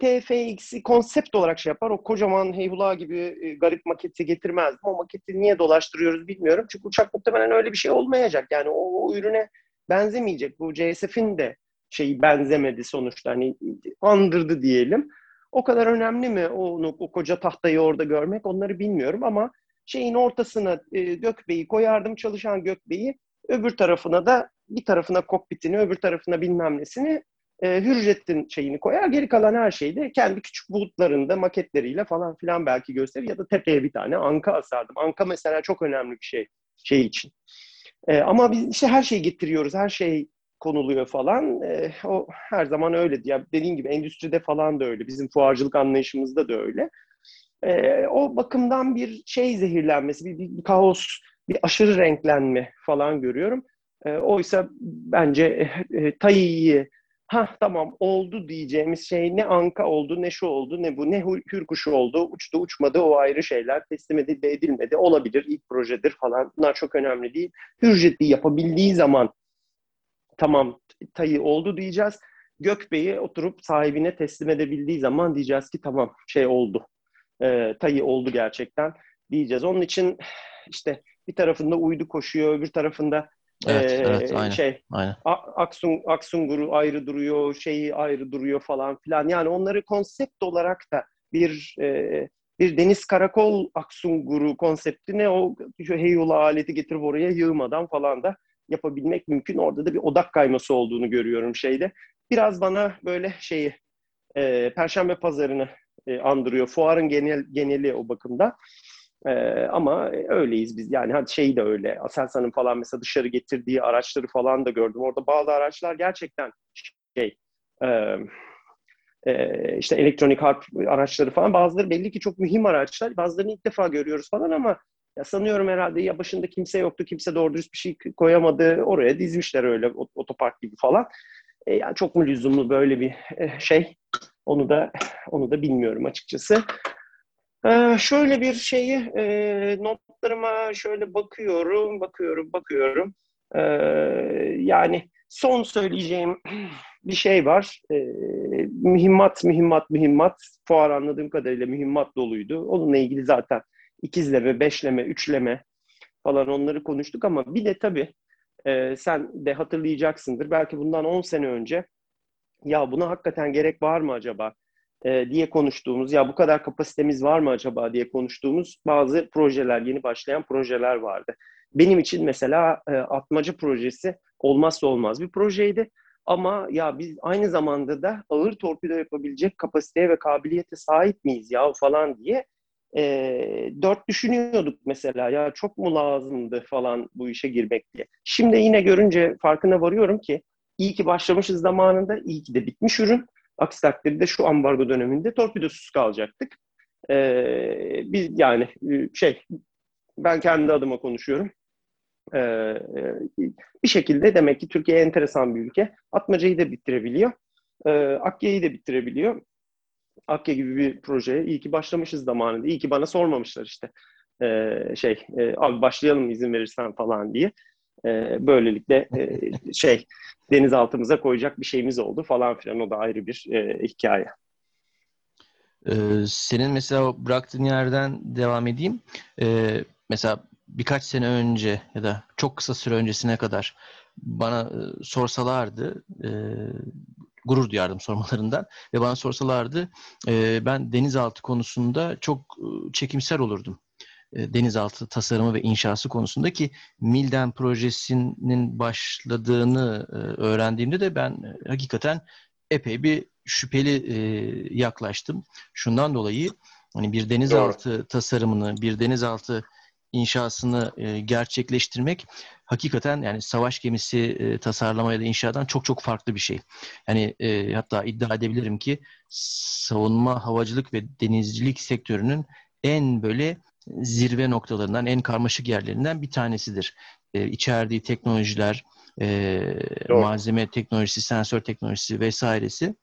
Speaker 2: TFX'i konsept olarak şey yapar. O kocaman Heyhula gibi e, garip maketi getirmezdim. O maketi niye dolaştırıyoruz bilmiyorum. Çünkü uçak muhtemelen öyle bir şey olmayacak. Yani o, o ürüne benzemeyecek. Bu CSF'in de şeyi benzemedi sonuçta. Hani andırdı diyelim. O kadar önemli mi onu, o koca tahtayı orada görmek onları bilmiyorum ama şeyin ortasına e, gökbeyi koyardım çalışan gökbeyi öbür tarafına da bir tarafına kokpitini öbür tarafına bilmem nesini e, Hürjet'in şeyini koyar. Geri kalan her şeyi de kendi küçük bulutlarında maketleriyle falan filan belki gösterir ya da tepeye bir tane anka asardım. Anka mesela çok önemli bir şey şey için. E, ama biz işte her şeyi getiriyoruz, her şey konuluyor falan. E, o her zaman öyle. Ya dediğim gibi endüstride falan da öyle. Bizim fuarcılık anlayışımızda da öyle. E, o bakımdan bir şey zehirlenmesi, bir, bir, bir kaos, bir aşırı renklenme falan görüyorum. E, oysa bence e, e, Tayi'yi ha tamam oldu diyeceğimiz şey ne anka oldu, ne şu oldu, ne bu, ne hürkuşu oldu, uçtu uçmadı o ayrı şeyler, teslim edildi edilmedi, olabilir, ilk projedir falan bunlar çok önemli değil. Hürjetli yapabildiği zaman tamam tayı oldu diyeceğiz. Gökbey'i oturup sahibine teslim edebildiği zaman diyeceğiz ki tamam şey oldu, e, tayı oldu gerçekten diyeceğiz. Onun için işte bir tarafında uydu koşuyor, öbür tarafında
Speaker 1: Evet, ee, evet, aynen,
Speaker 2: şey
Speaker 1: aynen.
Speaker 2: Aksun Aksungur'u ayrı duruyor, şeyi ayrı duruyor falan filan. Yani onları konsept olarak da bir e, bir deniz karakol Aksungur'u konseptine o şu heyula aleti getirip oraya yığmadan falan da yapabilmek mümkün. Orada da bir odak kayması olduğunu görüyorum şeyde. Biraz bana böyle şeyi e, Perşembe pazarını e, andırıyor. Fuarın genel geneli o bakımda. Ee, ama öyleyiz biz. Yani hadi şey de öyle. Aselsan'ın falan mesela dışarı getirdiği araçları falan da gördüm. Orada bazı araçlar gerçekten şey e, e, işte elektronik harp araçları falan bazıları belli ki çok mühim araçlar. Bazılarını ilk defa görüyoruz falan ama ya sanıyorum herhalde ya başında kimse yoktu, kimse doğru dürüst bir şey koyamadı. Oraya dizmişler öyle otopark gibi falan. E, yani çok mu lüzumlu böyle bir e, şey? Onu da onu da bilmiyorum açıkçası. Ee, şöyle bir şeyi e, notlarıma şöyle bakıyorum, bakıyorum, bakıyorum. Ee, yani son söyleyeceğim bir şey var. Ee, mühimmat, mühimmat, mühimmat. Fuar anladığım kadarıyla mühimmat doluydu. Onunla ilgili zaten ikizleme, beşleme, üçleme falan onları konuştuk ama bir de tabii e, sen de hatırlayacaksındır. Belki bundan 10 sene önce ya buna hakikaten gerek var mı acaba e, diye konuştuğumuz ya bu kadar kapasitemiz var mı acaba diye konuştuğumuz bazı projeler, yeni başlayan projeler vardı. Benim için mesela e, Atmaca projesi olmazsa olmaz bir projeydi. Ama ya biz aynı zamanda da ağır torpido yapabilecek kapasiteye ve kabiliyete sahip miyiz ya falan diye e, dört düşünüyorduk mesela ya çok mu lazımdı falan bu işe girmek diye. Şimdi yine görünce farkına varıyorum ki iyi ki başlamışız zamanında, iyi ki de bitmiş ürün. Aksi takdirde şu ambargo döneminde torpidosuz kalacaktık. Ee, biz yani e, şey ben kendi adıma konuşuyorum. Ee, bir şekilde demek ki Türkiye enteresan bir ülke. Atmacayı da bitirebiliyor. Ee, Akkaya'yı da bitirebiliyor. Akya gibi bir projeye iyi ki başlamışız zamanında. İyi ki bana sormamışlar işte. Ee, şey e, abi başlayalım izin verirsen falan diye. Ee, böylelikle e, şey denizaltımıza koyacak bir şeyimiz oldu falan filan. O da ayrı bir e, hikaye.
Speaker 1: Ee, senin mesela bıraktığın yerden devam edeyim. Ee, mesela birkaç sene önce ya da çok kısa süre öncesine kadar bana e, sorsalardı e, gurur duyardım sormalarından ve bana sorsalardı ben denizaltı konusunda çok çekimser olurdum. E, denizaltı tasarımı ve inşası konusunda ki Milden projesinin başladığını e, öğrendiğimde de ben e, hakikaten epey bir şüpheli yaklaştım. Şundan dolayı hani bir denizaltı Doğru. tasarımını, bir denizaltı inşasını gerçekleştirmek hakikaten yani savaş gemisi tasarlama ya da inşadan çok çok farklı bir şey. Yani hatta iddia edebilirim ki savunma, havacılık ve denizcilik sektörünün en böyle zirve noktalarından, en karmaşık yerlerinden bir tanesidir. E, içerdiği teknolojiler, e, malzeme teknolojisi, sensör teknolojisi vesairesi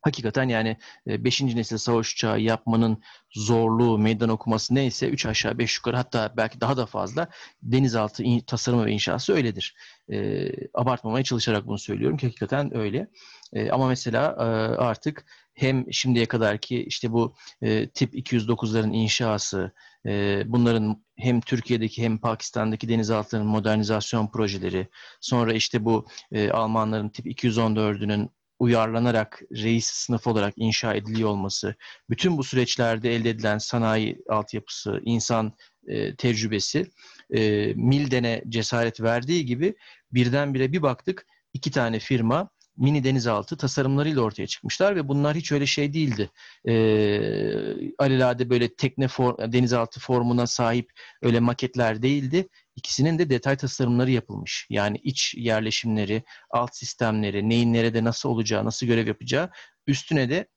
Speaker 1: hakikaten yani 5. E, nesil savaş uçağı yapmanın zorluğu, meydan okuması neyse 3 aşağı 5 yukarı hatta belki daha da fazla denizaltı tasarımı ve inşası öyledir. E, abartmamaya çalışarak bunu söylüyorum ki hakikaten öyle. E, ama mesela e, artık hem şimdiye kadar ki işte bu e, tip 209'ların inşası, e, bunların hem Türkiye'deki hem Pakistan'daki denizaltıların modernizasyon projeleri, sonra işte bu e, Almanların tip 214'ünün uyarlanarak reis sınıf olarak inşa ediliyor olması, bütün bu süreçlerde elde edilen sanayi altyapısı, insan e, tecrübesi e, Milden'e cesaret verdiği gibi birdenbire bir baktık iki tane firma mini denizaltı tasarımlarıyla ortaya çıkmışlar ve bunlar hiç öyle şey değildi. E, alelade böyle tekne for, denizaltı formuna sahip öyle maketler değildi. İkisinin de detay tasarımları yapılmış. Yani iç yerleşimleri, alt sistemleri, neyin nerede nasıl olacağı, nasıl görev yapacağı, üstüne de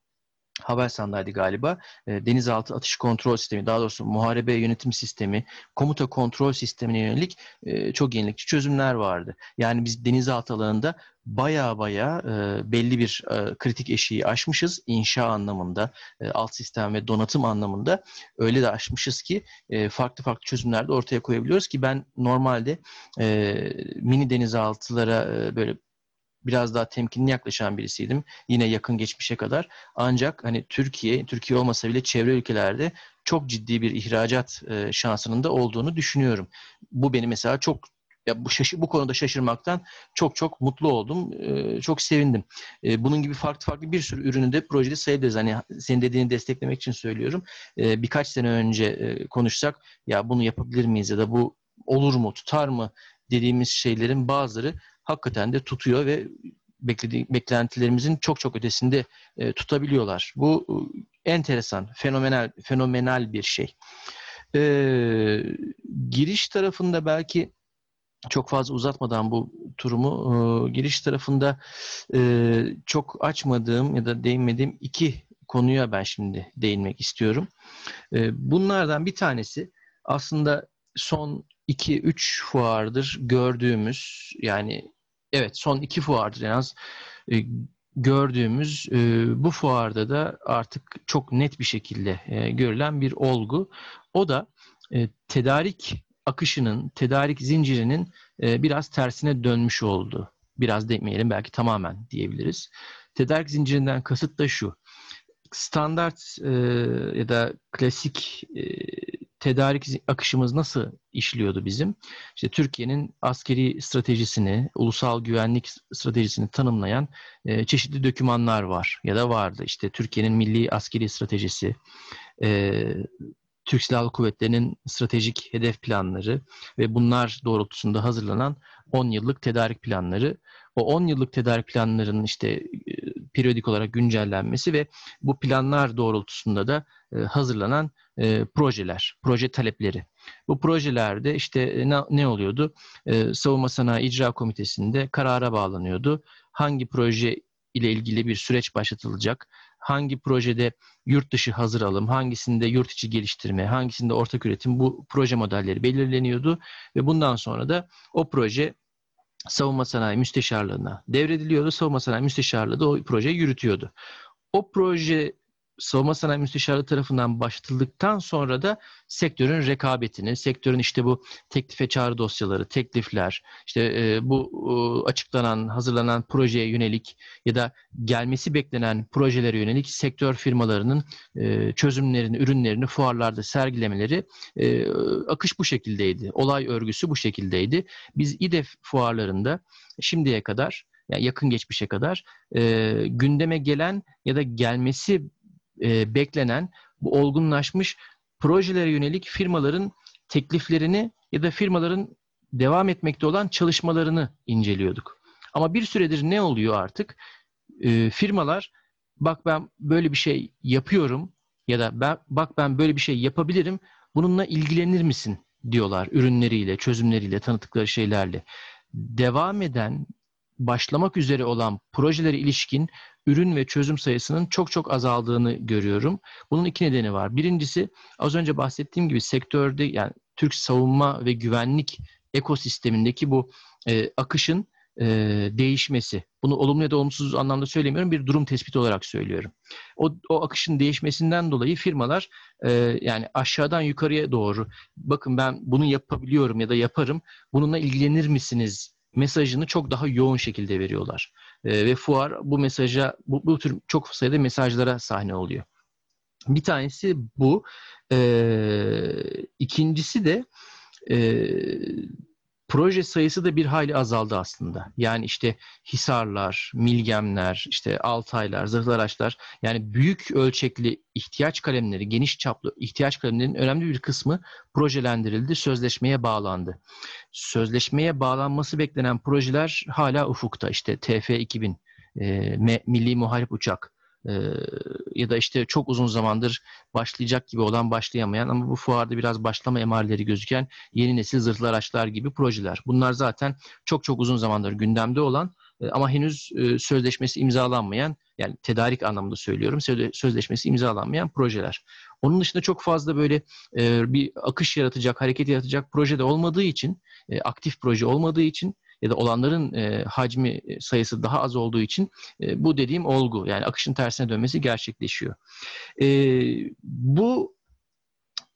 Speaker 1: Havelsan'daydı galiba. E, denizaltı atış kontrol sistemi, daha doğrusu muharebe yönetim sistemi, komuta kontrol sistemine yönelik e, çok yenilikçi çözümler vardı. Yani biz denizaltı alanında baya baya e, belli bir e, kritik eşiği aşmışız inşa anlamında, alt sistem ve donatım anlamında öyle de aşmışız ki farklı farklı çözümler de ortaya koyabiliyoruz ki ben normalde mini denizaltılara böyle biraz daha temkinli yaklaşan birisiydim. Yine yakın geçmişe kadar. Ancak hani Türkiye, Türkiye olmasa bile çevre ülkelerde çok ciddi bir ihracat e, şansının da olduğunu düşünüyorum. Bu beni mesela çok ya bu şaşı, bu konuda şaşırmaktan çok çok mutlu oldum. E, çok sevindim. E, bunun gibi farklı farklı bir sürü ürünü de projede sayabiliriz. Hani senin dediğini desteklemek için söylüyorum. E, birkaç sene önce e, konuşsak ya bunu yapabilir miyiz ya da bu olur mu, tutar mı dediğimiz şeylerin bazıları hakikaten de tutuyor ve beklentilerimizin çok çok ötesinde e, tutabiliyorlar. Bu e, enteresan, fenomenal fenomenal bir şey. E, giriş tarafında belki çok fazla uzatmadan bu turumu e, giriş tarafında e, çok açmadığım ya da değinmediğim iki konuya ben şimdi değinmek istiyorum. E, bunlardan bir tanesi aslında son 2-3 fuardır gördüğümüz yani evet son iki fuardır en az e, gördüğümüz e, bu fuarda da artık çok net bir şekilde e, görülen bir olgu. O da e, tedarik akışının, tedarik zincirinin e, biraz tersine dönmüş oldu. Biraz demeyelim belki tamamen diyebiliriz. Tedarik zincirinden kasıt da şu. Standart e, ya da klasik e, tedarik akışımız nasıl işliyordu bizim? İşte Türkiye'nin askeri stratejisini, ulusal güvenlik stratejisini tanımlayan e, çeşitli dokümanlar var ya da vardı. İşte Türkiye'nin milli askeri stratejisi, e, Türk Silahlı Kuvvetleri'nin stratejik hedef planları ve bunlar doğrultusunda hazırlanan 10 yıllık tedarik planları. O 10 yıllık tedarik planlarının işte e, periyodik olarak güncellenmesi ve bu planlar doğrultusunda da e, hazırlanan e, projeler, proje talepleri. Bu projelerde işte ne, ne oluyordu? Savunma Sanayi İcra Komitesi'nde karara bağlanıyordu. Hangi proje ile ilgili bir süreç başlatılacak? hangi projede yurt dışı hazır alım, hangisinde yurt içi geliştirme, hangisinde ortak üretim bu proje modelleri belirleniyordu ve bundan sonra da o proje savunma sanayi müsteşarlığına devrediliyordu. Savunma sanayi müsteşarlığı da o projeyi yürütüyordu. O proje savunma sanayi müsteşarlığı tarafından başlatıldıktan sonra da sektörün rekabetini, sektörün işte bu teklife çağrı dosyaları, teklifler, işte e, bu e, açıklanan, hazırlanan projeye yönelik ya da gelmesi beklenen projelere yönelik sektör firmalarının e, çözümlerini, ürünlerini fuarlarda sergilemeleri e, akış bu şekildeydi. Olay örgüsü bu şekildeydi. Biz İDEF fuarlarında şimdiye kadar yani yakın geçmişe kadar e, gündeme gelen ya da gelmesi e, beklenen bu olgunlaşmış projelere yönelik firmaların tekliflerini ya da firmaların devam etmekte olan çalışmalarını inceliyorduk. Ama bir süredir ne oluyor artık? E, firmalar bak ben böyle bir şey yapıyorum ya da ben, bak ben böyle bir şey yapabilirim bununla ilgilenir misin diyorlar ürünleriyle, çözümleriyle, tanıttıkları şeylerle. Devam eden, başlamak üzere olan projelere ilişkin ürün ve çözüm sayısının çok çok azaldığını görüyorum. Bunun iki nedeni var. Birincisi az önce bahsettiğim gibi sektörde yani Türk savunma ve güvenlik ekosistemindeki bu e, akışın e, değişmesi. Bunu olumlu ya da olumsuz anlamda söylemiyorum. Bir durum tespiti olarak söylüyorum. O, o akışın değişmesinden dolayı firmalar e, yani aşağıdan yukarıya doğru bakın ben bunu yapabiliyorum ya da yaparım. Bununla ilgilenir misiniz mesajını çok daha yoğun şekilde veriyorlar. E, ve fuar bu mesaja, bu, bu tür çok sayıda mesajlara sahne oluyor. Bir tanesi bu. E, ikincisi de e, proje sayısı da bir hayli azaldı aslında. Yani işte Hisarlar, Milgemler, işte Altaylar, Zırhlı Araçlar yani büyük ölçekli ihtiyaç kalemleri, geniş çaplı ihtiyaç kalemlerinin önemli bir kısmı projelendirildi, sözleşmeye bağlandı. Sözleşmeye bağlanması beklenen projeler hala ufukta. İşte TF-2000, e, Milli Muharip Uçak, ee, ya da işte çok uzun zamandır başlayacak gibi olan başlayamayan ama bu fuarda biraz başlama emareleri gözüken yeni nesil zırhlı araçlar gibi projeler. Bunlar zaten çok çok uzun zamandır gündemde olan e, ama henüz e, sözleşmesi imzalanmayan yani tedarik anlamında söylüyorum sözleşmesi imzalanmayan projeler. Onun dışında çok fazla böyle e, bir akış yaratacak, hareket yaratacak proje de olmadığı için, aktif proje olmadığı için ya da olanların e, hacmi e, sayısı daha az olduğu için e, bu dediğim olgu yani akışın tersine dönmesi gerçekleşiyor. E, bu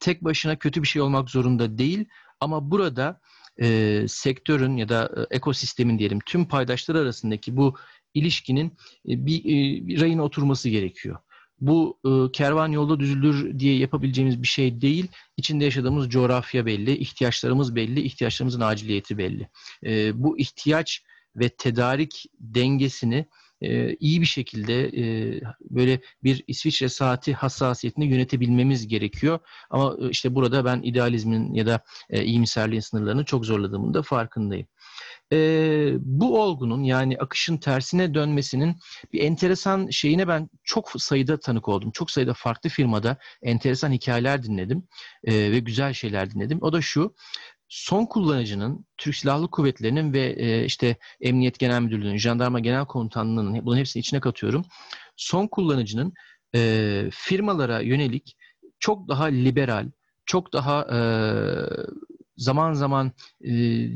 Speaker 1: tek başına kötü bir şey olmak zorunda değil ama burada e, sektörün ya da e, ekosistemin diyelim tüm paydaşlar arasındaki bu ilişkinin e, bir, bir rayına oturması gerekiyor bu e, kervan yolda düzülür diye yapabileceğimiz bir şey değil. İçinde yaşadığımız coğrafya belli, ihtiyaçlarımız belli, ihtiyaçlarımızın aciliyeti belli. E, bu ihtiyaç ve tedarik dengesini e, iyi bir şekilde e, böyle bir İsviçre saati hassasiyetini yönetebilmemiz gerekiyor. Ama e, işte burada ben idealizmin ya da e, iyimserliğin sınırlarını çok zorladığımın da farkındayım e, bu olgunun yani akışın tersine dönmesinin bir enteresan şeyine ben çok sayıda tanık oldum. Çok sayıda farklı firmada enteresan hikayeler dinledim e, ve güzel şeyler dinledim. O da şu, son kullanıcının Türk Silahlı Kuvvetleri'nin ve e, işte Emniyet Genel Müdürlüğü'nün, Jandarma Genel Komutanlığı'nın bunun hepsini içine katıyorum. Son kullanıcının e, firmalara yönelik çok daha liberal, çok daha e, zaman zaman e,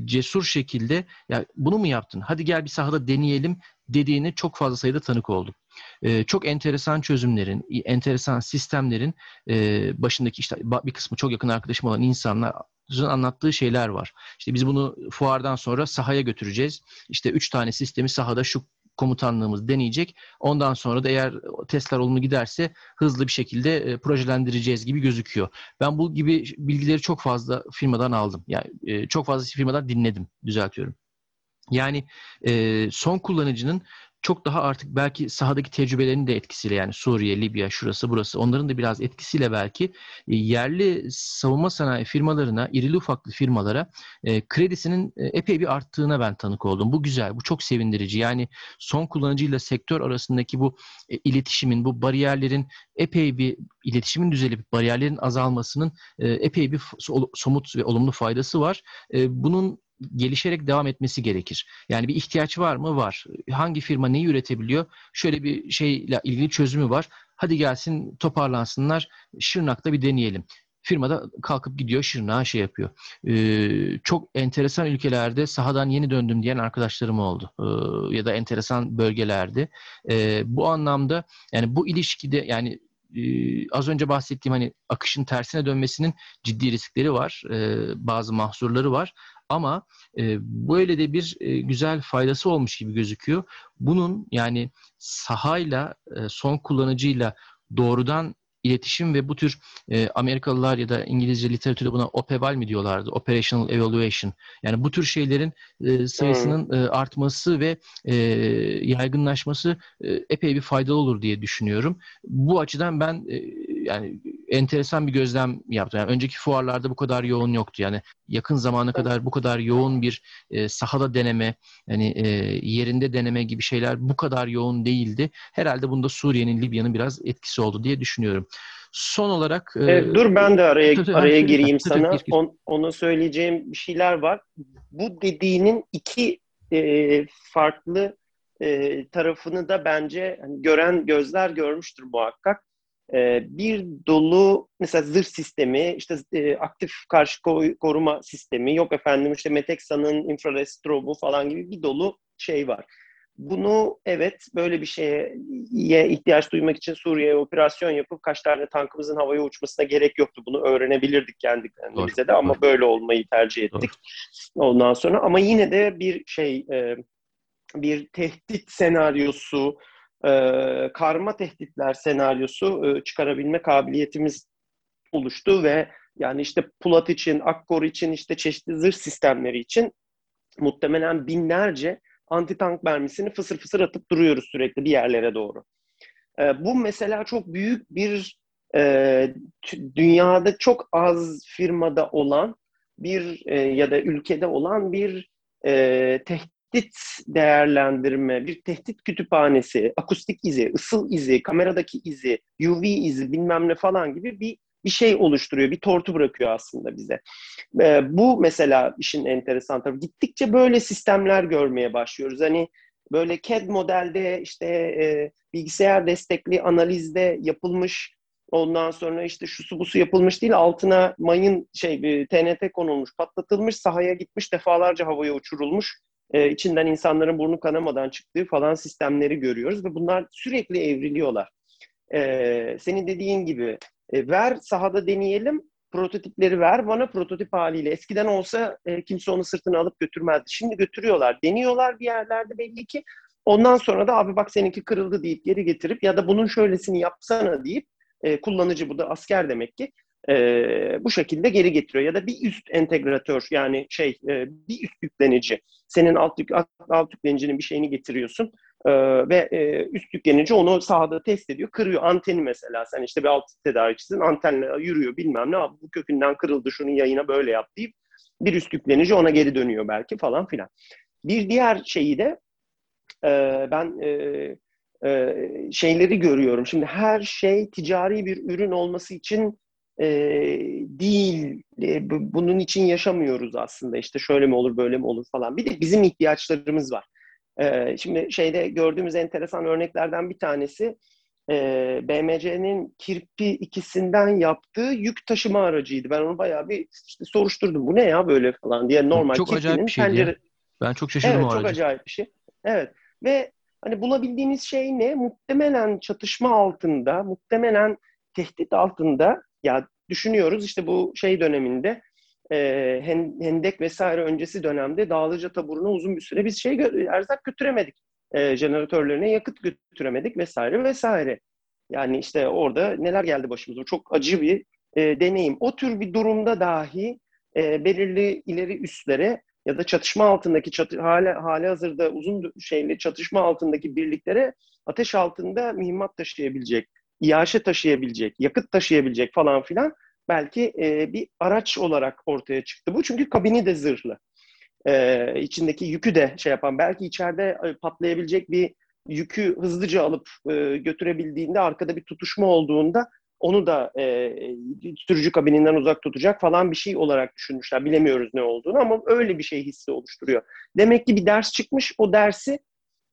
Speaker 1: cesur şekilde ya bunu mu yaptın? Hadi gel bir sahada deneyelim dediğini çok fazla sayıda tanık oldum. E, çok enteresan çözümlerin, enteresan sistemlerin e, başındaki işte bir kısmı çok yakın arkadaşım olan insanlar anlattığı şeyler var. İşte biz bunu fuardan sonra sahaya götüreceğiz. İşte üç tane sistemi sahada şu komutanlığımız deneyecek. Ondan sonra da eğer testler olumlu giderse hızlı bir şekilde e, projelendireceğiz gibi gözüküyor. Ben bu gibi bilgileri çok fazla firmadan aldım. Yani e, çok fazla firmadan dinledim, düzeltiyorum. Yani e, son kullanıcının çok daha artık belki sahadaki tecrübelerinin de etkisiyle yani Suriye, Libya, şurası burası onların da biraz etkisiyle belki e, yerli savunma sanayi firmalarına, irili ufaklı firmalara e, kredisinin e, epey bir arttığına ben tanık oldum. Bu güzel, bu çok sevindirici. Yani son kullanıcıyla sektör arasındaki bu iletişimin, bu bariyerlerin epey bir iletişimin düzelip bariyerlerin azalmasının epey bir somut ve olumlu faydası var. Bunun gelişerek devam etmesi gerekir. Yani bir ihtiyaç var mı? Var. Hangi firma neyi üretebiliyor? Şöyle bir şeyle ilgili çözümü var. Hadi gelsin toparlansınlar. Şırnak'ta bir deneyelim. Firmada kalkıp gidiyor Şırnak'a şey yapıyor. Ee, çok enteresan ülkelerde sahadan yeni döndüm diyen arkadaşlarım oldu. Ee, ya da enteresan bölgelerde. Ee, bu anlamda yani bu ilişkide yani e, az önce bahsettiğim hani akışın tersine dönmesinin ciddi riskleri var. E, bazı mahzurları var. Ama e, böyle de bir e, güzel faydası olmuş gibi gözüküyor. Bunun yani sahayla, e, son kullanıcıyla doğrudan iletişim ve bu tür e, Amerikalılar ya da İngilizce literatürde buna OPEVAL mi diyorlardı? Operational Evaluation. Yani bu tür şeylerin e, sayısının hmm. e, artması ve e, yaygınlaşması e, epey bir faydalı olur diye düşünüyorum. Bu açıdan ben e, yani enteresan bir gözlem yaptım. Yani önceki fuarlarda bu kadar yoğun yoktu. Yani yakın zamana kadar bu kadar yoğun bir e, sahada deneme, yani e, yerinde deneme gibi şeyler bu kadar yoğun değildi. Herhalde bunda Suriye'nin, Libya'nın biraz etkisi oldu diye düşünüyorum. Son olarak...
Speaker 2: E, e dur ben de araya tabii, araya gireyim tabii, sana. Tabii, On, ona söyleyeceğim bir şeyler var. Bu dediğinin iki e, farklı e, tarafını da bence hani gören gözler görmüştür muhakkak. Ee, bir dolu mesela zırh sistemi, işte e, aktif karşı koruma sistemi, yok efendim işte Metexa'nın infrared strobu falan gibi bir dolu şey var. Bunu evet böyle bir şeye ihtiyaç duymak için Suriye'ye operasyon yapıp kaç tane tankımızın havaya uçmasına gerek yoktu. Bunu öğrenebilirdik kendi kendimize de ama böyle olmayı tercih ettik. Doğru. Ondan sonra ama yine de bir şey e, bir tehdit senaryosu e, karma tehditler senaryosu e, çıkarabilme kabiliyetimiz oluştu ve yani işte Pulat için, Akkor için, işte çeşitli zırh sistemleri için muhtemelen binlerce anti-tank mermisini fısır fısır atıp duruyoruz sürekli bir yerlere doğru. E, bu mesela çok büyük bir e, dünyada çok az firmada olan bir e, ya da ülkede olan bir e, tehdit tehdit değerlendirme, bir tehdit kütüphanesi, akustik izi, ısıl izi, kameradaki izi, UV izi bilmem ne falan gibi bir bir şey oluşturuyor, bir tortu bırakıyor aslında bize. Ee, bu mesela işin enteresan tarafı. Gittikçe böyle sistemler görmeye başlıyoruz. Hani böyle CAD modelde işte e, bilgisayar destekli analizde yapılmış Ondan sonra işte şu su bu su yapılmış değil altına mayın şey bir TNT konulmuş, patlatılmış, sahaya gitmiş, defalarca havaya uçurulmuş e, içinden insanların burnu kanamadan çıktığı falan sistemleri görüyoruz ve bunlar sürekli evriliyorlar. E, senin dediğin gibi e, ver sahada deneyelim, prototipleri ver bana prototip haliyle. Eskiden olsa e, kimse onu sırtına alıp götürmezdi. Şimdi götürüyorlar, deniyorlar bir yerlerde belli ki. Ondan sonra da abi bak seninki kırıldı deyip geri getirip ya da bunun şöylesini yapsana deyip e, kullanıcı bu da asker demek ki e, bu şekilde geri getiriyor. Ya da bir üst entegratör yani şey e, bir üst yüklenici. Senin alt, yük, alt, alt yüklenicinin bir şeyini getiriyorsun e, ve e, üst yüklenici onu sahada test ediyor. Kırıyor anteni mesela. Sen işte bir alt tedarikçisin antenle yürüyor bilmem ne. Bu kökünden kırıldı şunun yayına böyle yap deyip bir üst yüklenici ona geri dönüyor belki falan filan. Bir diğer şeyi de e, ben e, e, şeyleri görüyorum. Şimdi her şey ticari bir ürün olması için e, değil e, bunun için yaşamıyoruz aslında. İşte şöyle mi olur, böyle mi olur falan. Bir de bizim ihtiyaçlarımız var. E, şimdi şeyde gördüğümüz enteresan örneklerden bir tanesi e, BMC'nin Kirpi ikisinden yaptığı yük taşıma aracıydı. Ben onu bayağı bir işte soruşturdum. Bu ne ya böyle falan diye normal
Speaker 1: çok acayip bir şeydi pencere... Ben çok şaşırdım
Speaker 2: evet,
Speaker 1: o aracı.
Speaker 2: Çok acayip bir şey. Evet. Ve hani bulabildiğimiz şey ne? Muhtemelen çatışma altında, muhtemelen tehdit altında ya düşünüyoruz işte bu şey döneminde e, Hendek vesaire öncesi dönemde Dağlıca taburuna uzun bir süre biz şey erzak götüremedik. E, jeneratörlerine yakıt götüremedik vesaire vesaire. Yani işte orada neler geldi başımıza. Çok acı bir e, deneyim. O tür bir durumda dahi e, belirli ileri üstlere ya da çatışma altındaki çatı, hali, hali hazırda uzun şeyli çatışma altındaki birliklere ateş altında mühimmat taşıyabilecek, iaşe taşıyabilecek, yakıt taşıyabilecek falan filan belki e, bir araç olarak ortaya çıktı bu. Çünkü kabini de zırhlı. E, içindeki yükü de şey yapan, belki içeride e, patlayabilecek bir yükü hızlıca alıp e, götürebildiğinde, arkada bir tutuşma olduğunda onu da e, sürücü kabininden uzak tutacak falan bir şey olarak düşünmüşler. Bilemiyoruz ne olduğunu ama öyle bir şey hissi oluşturuyor. Demek ki bir ders çıkmış. O dersi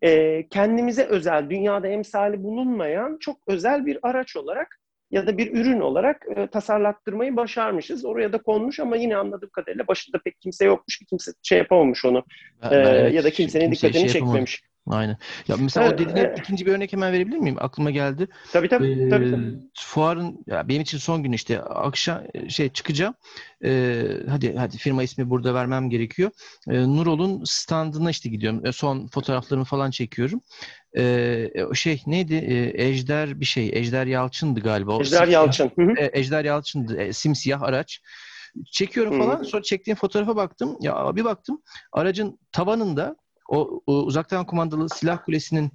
Speaker 2: e, kendimize özel, dünyada emsali bulunmayan çok özel bir araç olarak ya da bir ürün olarak e, tasarlattırmayı başarmışız. Oraya da konmuş ama yine anladığım kadarıyla başında pek kimse yokmuş ki kimse şey yapamamış onu. Ben, ben evet, ya da kimsenin kimse dikkatini şey çekmemiş.
Speaker 1: Aynen. Ya mesela evet, o dediğine evet. ikinci bir örnek hemen verebilir miyim? Aklıma geldi.
Speaker 2: Tabii tabii. Ee, tabii, tabii.
Speaker 1: Fuarın ya benim için son gün işte akşam şey çıkacağım. Ee, hadi hadi firma ismi burada vermem gerekiyor. Ee, Nurol'un standına işte gidiyorum. Ee, son fotoğraflarımı falan çekiyorum. Ee, şey neydi? Ee, Ejder bir şey. Ejder Yalçın'dı galiba.
Speaker 2: Ejder Yalçın.
Speaker 1: E, Ejder Yalçın'dı. E, simsiyah araç. Çekiyorum falan. Hı-hı. Sonra çektiğim fotoğrafa baktım. Ya bir baktım aracın tavanında o, o uzaktan kumandalı silah kulesinin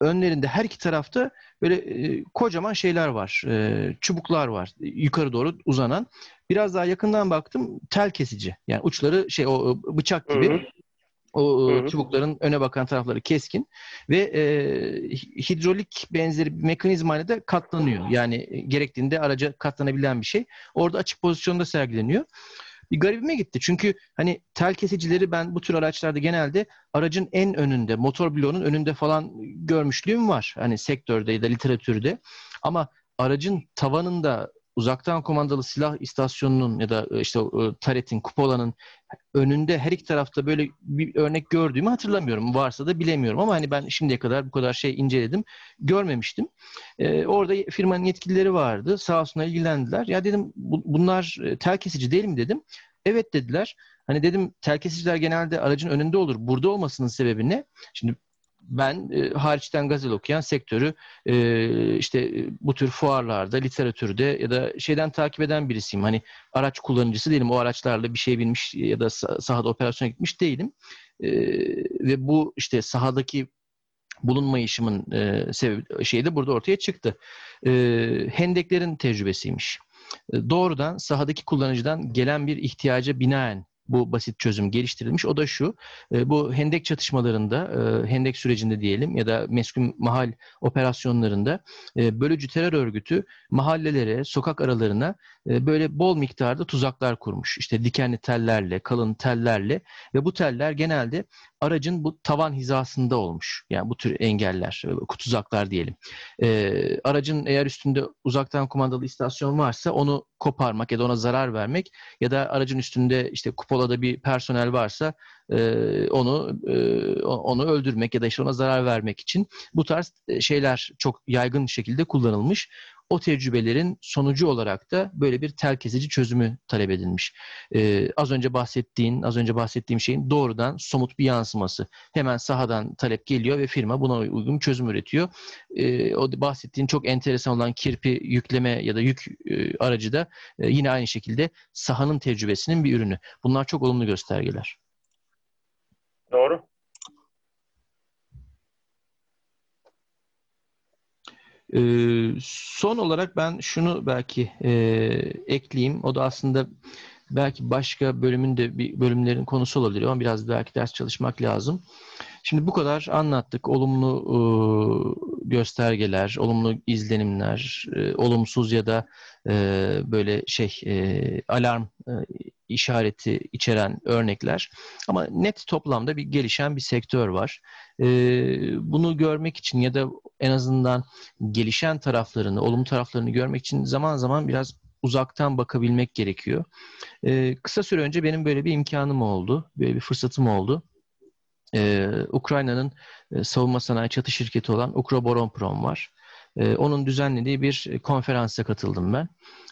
Speaker 1: önlerinde her iki tarafta böyle e, kocaman şeyler var. E, çubuklar var. Yukarı doğru uzanan. Biraz daha yakından baktım tel kesici. Yani uçları şey o bıçak gibi. Hı-hı. O Hı-hı. çubukların öne bakan tarafları keskin ve e, hidrolik benzeri bir mekanizmayla da katlanıyor. Yani gerektiğinde araca katlanabilen bir şey. Orada açık pozisyonda sergileniyor bir garibime gitti. Çünkü hani tel kesicileri ben bu tür araçlarda genelde aracın en önünde, motor bloğunun önünde falan görmüşlüğüm var. Hani sektörde ya da literatürde. Ama aracın tavanında uzaktan kumandalı silah istasyonunun ya da e, işte o, taretin, kupolanın önünde her iki tarafta böyle bir örnek gördüğümü hatırlamıyorum. Varsa da bilemiyorum ama hani ben şimdiye kadar bu kadar şey inceledim. Görmemiştim. Ee, orada firmanın yetkilileri vardı. Sağ olsunlar ilgilendiler. Ya dedim bu, bunlar e, tel kesici değil mi dedim. Evet dediler. Hani dedim tel kesiciler genelde aracın önünde olur. Burada olmasının sebebi ne? Şimdi ben e, hariçten gazel okuyan sektörü e, işte e, bu tür fuarlarda, literatürde ya da şeyden takip eden birisiyim. Hani araç kullanıcısı değilim. O araçlarla bir şey binmiş ya da sahada operasyona gitmiş değilim. E, ve bu işte sahadaki bulunmayışımın e, sebebi şeyi de burada ortaya çıktı. E, hendeklerin tecrübesiymiş. E, doğrudan sahadaki kullanıcıdan gelen bir ihtiyaca binaen bu basit çözüm geliştirilmiş. O da şu, e, bu hendek çatışmalarında, e, hendek sürecinde diyelim ya da meskun mahal operasyonlarında e, bölücü terör örgütü mahallelere, sokak aralarına böyle bol miktarda tuzaklar kurmuş. İşte dikenli tellerle, kalın tellerle ve bu teller genelde aracın bu tavan hizasında olmuş. Yani bu tür engeller, tuzaklar diyelim. Aracın eğer üstünde uzaktan kumandalı istasyon varsa onu koparmak ya da ona zarar vermek ya da aracın üstünde işte kupolada bir personel varsa e, onu e, onu öldürmek ya da işte ona zarar vermek için bu tarz e, şeyler çok yaygın şekilde kullanılmış. O tecrübelerin sonucu olarak da böyle bir tel kesici çözümü talep edilmiş. Ee, az önce bahsettiğin, az önce bahsettiğim şeyin doğrudan somut bir yansıması. Hemen sahadan talep geliyor ve firma buna uygun çözüm üretiyor. Ee, o bahsettiğin çok enteresan olan kirpi yükleme ya da yük e, aracı da e, yine aynı şekilde sahanın tecrübesinin bir ürünü. Bunlar çok olumlu göstergeler.
Speaker 2: Doğru.
Speaker 1: Ee, son olarak ben şunu belki e, ekleyeyim. O da aslında belki başka bölümün de bir bölümlerin konusu olabilir ama biraz belki ders çalışmak lazım. Şimdi bu kadar anlattık. Olumlu e, göstergeler, olumlu izlenimler, e, olumsuz ya da e, böyle şey e, alarm e, işareti içeren örnekler. Ama net toplamda bir gelişen bir sektör var. E, bunu görmek için ya da en azından gelişen taraflarını, olumlu taraflarını görmek için zaman zaman biraz uzaktan bakabilmek gerekiyor. E, kısa süre önce benim böyle bir imkanım oldu, böyle bir fırsatım oldu. Ee, Ukrayna'nın e, savunma sanayi çatı şirketi olan Ukroboronprom var. Ee, onun düzenlediği bir konferansa katıldım ben.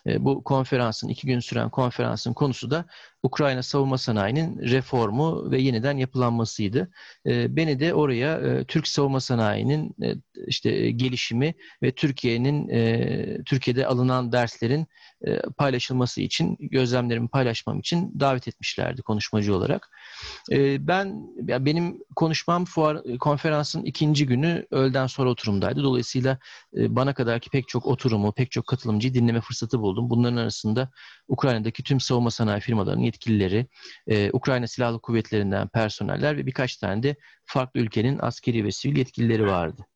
Speaker 1: Ee, bu konferansın, iki gün süren konferansın konusu da Ukrayna savunma sanayinin reformu ve yeniden yapılanmasıydı. Beni de oraya e, Türk savunma sanayinin e, işte gelişimi ve Türkiye'nin Türkiye'de alınan derslerin paylaşılması için, gözlemlerimi paylaşmam için davet etmişlerdi konuşmacı olarak. Ben benim konuşmam fuar konferansın ikinci günü öğleden sonra oturumdaydı. Dolayısıyla bana kadar ki pek çok oturumu, pek çok katılımcıyı dinleme fırsatı buldum. Bunların arasında Ukrayna'daki tüm savunma sanayi firmalarının yetkilileri, Ukrayna Silahlı Kuvvetleri'nden personeller ve birkaç tane de farklı ülkenin askeri ve sivil yetkilileri vardı.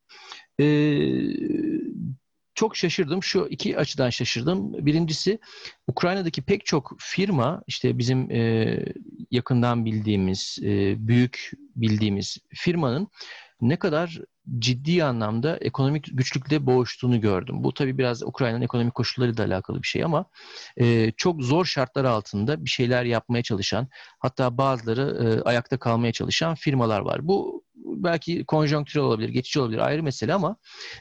Speaker 1: Çok şaşırdım. Şu iki açıdan şaşırdım. Birincisi Ukrayna'daki pek çok firma işte bizim yakından bildiğimiz, büyük bildiğimiz firmanın ne kadar ciddi anlamda ekonomik güçlükle boğuştuğunu gördüm. Bu tabii biraz Ukrayna'nın ekonomik koşullarıyla alakalı bir şey ama e, çok zor şartlar altında bir şeyler yapmaya çalışan hatta bazıları e, ayakta kalmaya çalışan firmalar var. Bu belki konjonktürel olabilir, geçici olabilir ayrı mesele ama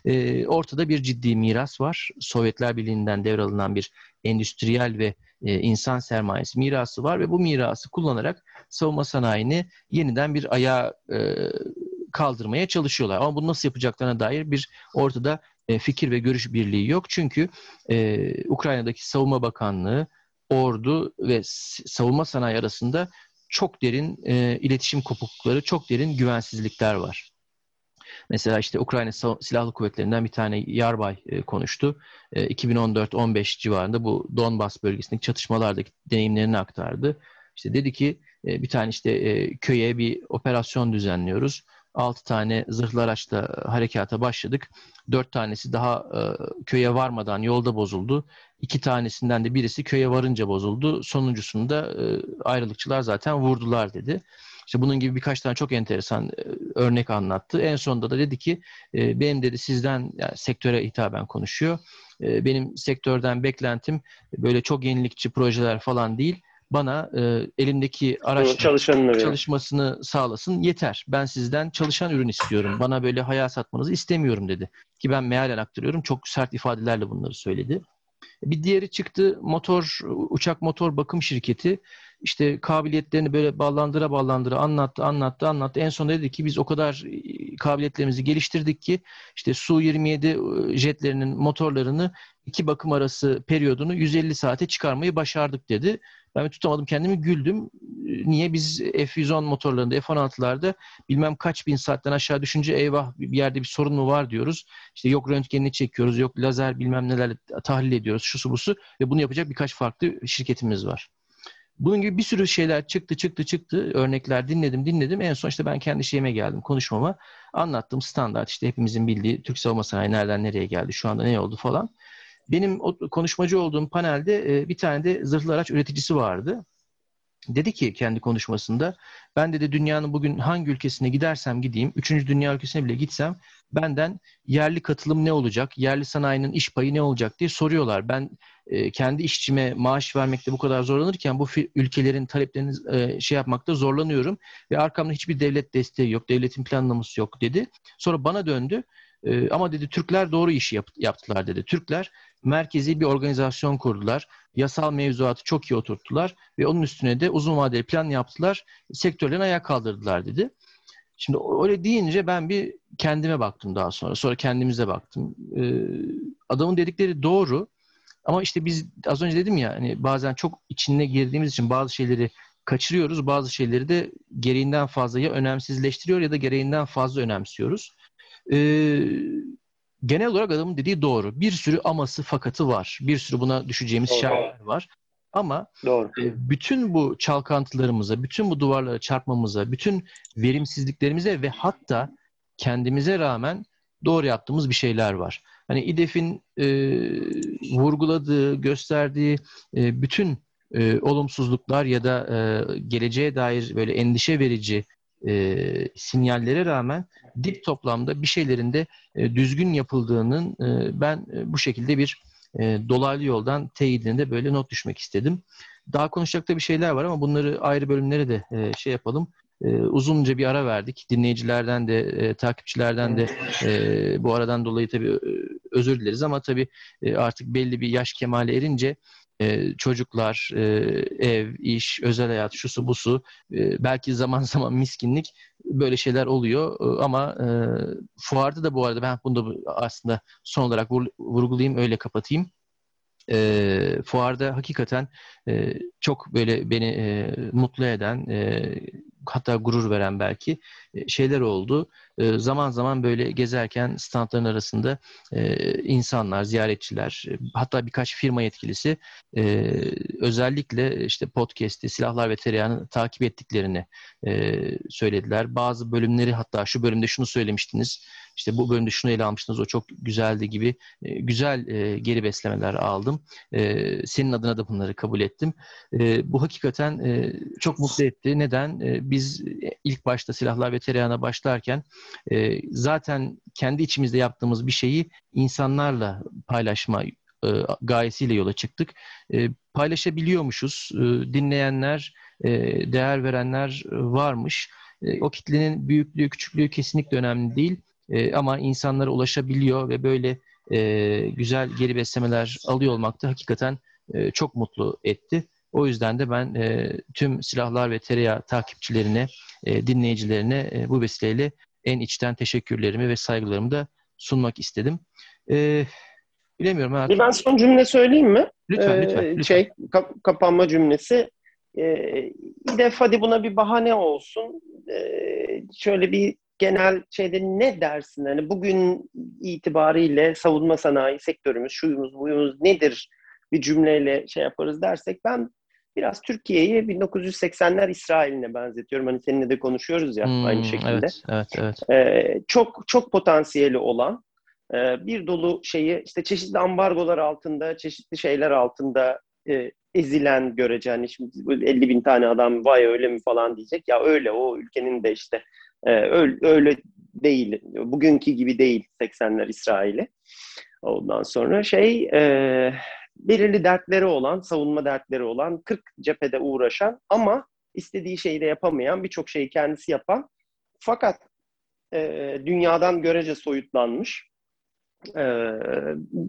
Speaker 1: e, ortada bir ciddi miras var. Sovyetler Birliği'nden devralınan bir endüstriyel ve e, insan sermayesi mirası var ve bu mirası kullanarak savunma sanayini yeniden bir ayağa e, kaldırmaya çalışıyorlar. Ama bunu nasıl yapacaklarına dair bir ortada e, fikir ve görüş birliği yok. Çünkü e, Ukrayna'daki Savunma Bakanlığı, ordu ve savunma sanayi arasında çok derin e, iletişim kopuklukları, çok derin güvensizlikler var. Mesela işte Ukrayna Silahlı Kuvvetleri'nden bir tane yarbay e, konuştu. E, 2014-15 civarında bu Donbas bölgesindeki çatışmalardaki deneyimlerini aktardı. İşte dedi ki e, bir tane işte e, köye bir operasyon düzenliyoruz. 6 tane zırhlı araçla harekata başladık. 4 tanesi daha e, köye varmadan yolda bozuldu. 2 tanesinden de birisi köye varınca bozuldu. Sonuncusunda e, ayrılıkçılar zaten vurdular dedi. İşte bunun gibi birkaç tane çok enteresan e, örnek anlattı. En sonunda da dedi ki e, benim dedi sizden yani sektöre hitaben konuşuyor. E, benim sektörden beklentim böyle çok yenilikçi projeler falan değil bana e, elimdeki araç çalışmasını sağlasın yeter. Ben sizden çalışan ürün istiyorum. Bana böyle hayal satmanızı istemiyorum dedi. Ki ben mealen aktarıyorum. Çok sert ifadelerle bunları söyledi. Bir diğeri çıktı motor uçak motor bakım şirketi işte kabiliyetlerini böyle ballandıra ballandıra anlattı anlattı anlattı. En son dedi ki biz o kadar e, kabiliyetlerimizi geliştirdik ki işte Su-27 e, jetlerinin motorlarını iki bakım arası periyodunu 150 saate çıkarmayı başardık dedi. Ben tutamadım kendimi güldüm. Niye biz F-110 motorlarında, F-16'larda bilmem kaç bin saatten aşağı düşünce eyvah bir yerde bir sorun mu var diyoruz. İşte yok röntgenini çekiyoruz, yok lazer bilmem neler tahlil ediyoruz, şu su bu su ve bunu yapacak birkaç farklı şirketimiz var. Bunun gibi bir sürü şeyler çıktı çıktı çıktı. Örnekler dinledim dinledim. En son işte ben kendi şeyime geldim konuşmama. Anlattım standart işte hepimizin bildiği Türk savunma sanayi nereden nereye geldi şu anda ne oldu falan. Benim o konuşmacı olduğum panelde e, bir tane de zırhlı araç üreticisi vardı. Dedi ki kendi konuşmasında ben dedi dünyanın bugün hangi ülkesine gidersem gideyim, üçüncü dünya ülkesine bile gitsem benden yerli katılım ne olacak, yerli sanayinin iş payı ne olacak diye soruyorlar. Ben e, kendi işçime maaş vermekte bu kadar zorlanırken bu ülkelerin taleplerini e, şey yapmakta zorlanıyorum ve arkamda hiçbir devlet desteği yok, devletin planlaması yok dedi. Sonra bana döndü. E, ama dedi Türkler doğru işi yap, yaptılar dedi. Türkler merkezi bir organizasyon kurdular. Yasal mevzuatı çok iyi oturttular ve onun üstüne de uzun vadeli plan yaptılar. Sektörlerini ayağa kaldırdılar dedi. Şimdi öyle deyince ben bir kendime baktım daha sonra. Sonra kendimize baktım. Ee, adamın dedikleri doğru. Ama işte biz az önce dedim ya hani bazen çok içine girdiğimiz için bazı şeyleri kaçırıyoruz. Bazı şeyleri de gereğinden fazla ya önemsizleştiriyor ya da gereğinden fazla önemsiyoruz. Ee, genel olarak adamın dediği doğru. Bir sürü aması fakatı var. Bir sürü buna düşeceğimiz doğru. şartlar var. Ama doğru. E, bütün bu çalkantılarımıza, bütün bu duvarlara çarpmamıza, bütün verimsizliklerimize ve hatta kendimize rağmen doğru yaptığımız bir şeyler var. Hani İDEF'in e, vurguladığı, gösterdiği e, bütün e, olumsuzluklar ya da e, geleceğe dair böyle endişe verici e, sinyallere rağmen dip toplamda bir şeylerin de e, düzgün yapıldığının e, ben e, bu şekilde bir e, dolaylı yoldan teyidinde böyle not düşmek istedim. Daha konuşacak da bir şeyler var ama bunları ayrı bölümlere de e, şey yapalım. E, uzunca bir ara verdik. Dinleyicilerden de, e, takipçilerden de e, bu aradan dolayı tabii özür dileriz ama tabii e, artık belli bir yaş kemale erince e, çocuklar, e, ev, iş, özel hayat, şusu busu, e, belki zaman zaman miskinlik böyle şeyler oluyor. E, ama e, fuarda da bu arada ben bunu da aslında son olarak vurgulayayım, öyle kapatayım e, fuarda hakikaten e, çok böyle beni e, mutlu eden e, hatta gurur veren belki e, şeyler oldu. E, zaman zaman böyle gezerken standların arasında e, insanlar, ziyaretçiler, hatta birkaç firma yetkilisi özellikle işte podcast'i Silahlar ve Tereyağını takip ettiklerini söylediler. Bazı bölümleri hatta şu bölümde şunu söylemiştiniz, işte bu bölümde şunu ele almıştınız, o çok güzeldi gibi güzel geri beslemeler aldım. Senin adına da bunları kabul ettim. Bu hakikaten çok mutlu etti. Neden? E, biz ilk başta Silahlar ve Tereyağına başlarken e, zaten kendi içimizde yaptığımız bir şeyi insanlarla paylaşma e, gayesiyle yola çıktık. E, paylaşabiliyormuşuz. E, dinleyenler, e, değer verenler varmış. E, o kitlenin büyüklüğü, küçüklüğü kesinlikle önemli değil. E, ama insanlara ulaşabiliyor ve böyle e, güzel geri beslemeler alıyor olmak da hakikaten e, çok mutlu etti. O yüzden de ben e, tüm silahlar ve tereyağı takipçilerine, e, dinleyicilerine e, bu vesileyle en içten teşekkürlerimi ve saygılarımı da sunmak istedim. E, bilemiyorum.
Speaker 2: Artık. Bir ben son cümle söyleyeyim mi?
Speaker 1: Lütfen, ee, lütfen. lütfen.
Speaker 2: Şey, kap- kapanma cümlesi. Ee, İDEF hadi buna bir bahane olsun. Ee, şöyle bir genel şeyde ne dersin? Hani bugün itibariyle savunma sanayi sektörümüz, şuyumuz, buyumuz nedir? Bir cümleyle şey yaparız dersek ben biraz Türkiye'yi 1980'ler İsrail'ine benzetiyorum. Hani seninle de konuşuyoruz ya hmm, aynı şekilde.
Speaker 1: Evet, evet, evet.
Speaker 2: Ee, çok çok potansiyeli olan e, bir dolu şeyi işte çeşitli ambargolar altında, çeşitli şeyler altında e, ezilen görece hani şimdi 50 bin tane adam vay öyle mi falan diyecek. Ya öyle o ülkenin de işte e, öyle, öyle değil. Bugünkü gibi değil 80'ler İsrail'i. Ondan sonra şey e, belirli dertleri olan, savunma dertleri olan, 40 cephede uğraşan ama istediği şeyi de yapamayan, birçok şeyi kendisi yapan fakat e, dünyadan görece soyutlanmış e,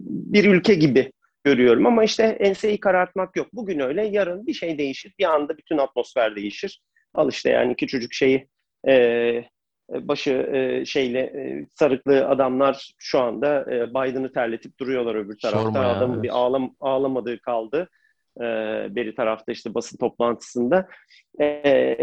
Speaker 2: bir ülke gibi görüyorum. Ama işte enseyi karartmak yok. Bugün öyle, yarın bir şey değişir. Bir anda bütün atmosfer değişir. Al işte yani küçücük şeyi e, başı e, şeyle e, sarıklı adamlar şu anda e, Biden'ı terletip duruyorlar öbür tarafta. Adamın evet. bir ağlam ağlamadığı kaldı. E, beri tarafta işte basın toplantısında. E,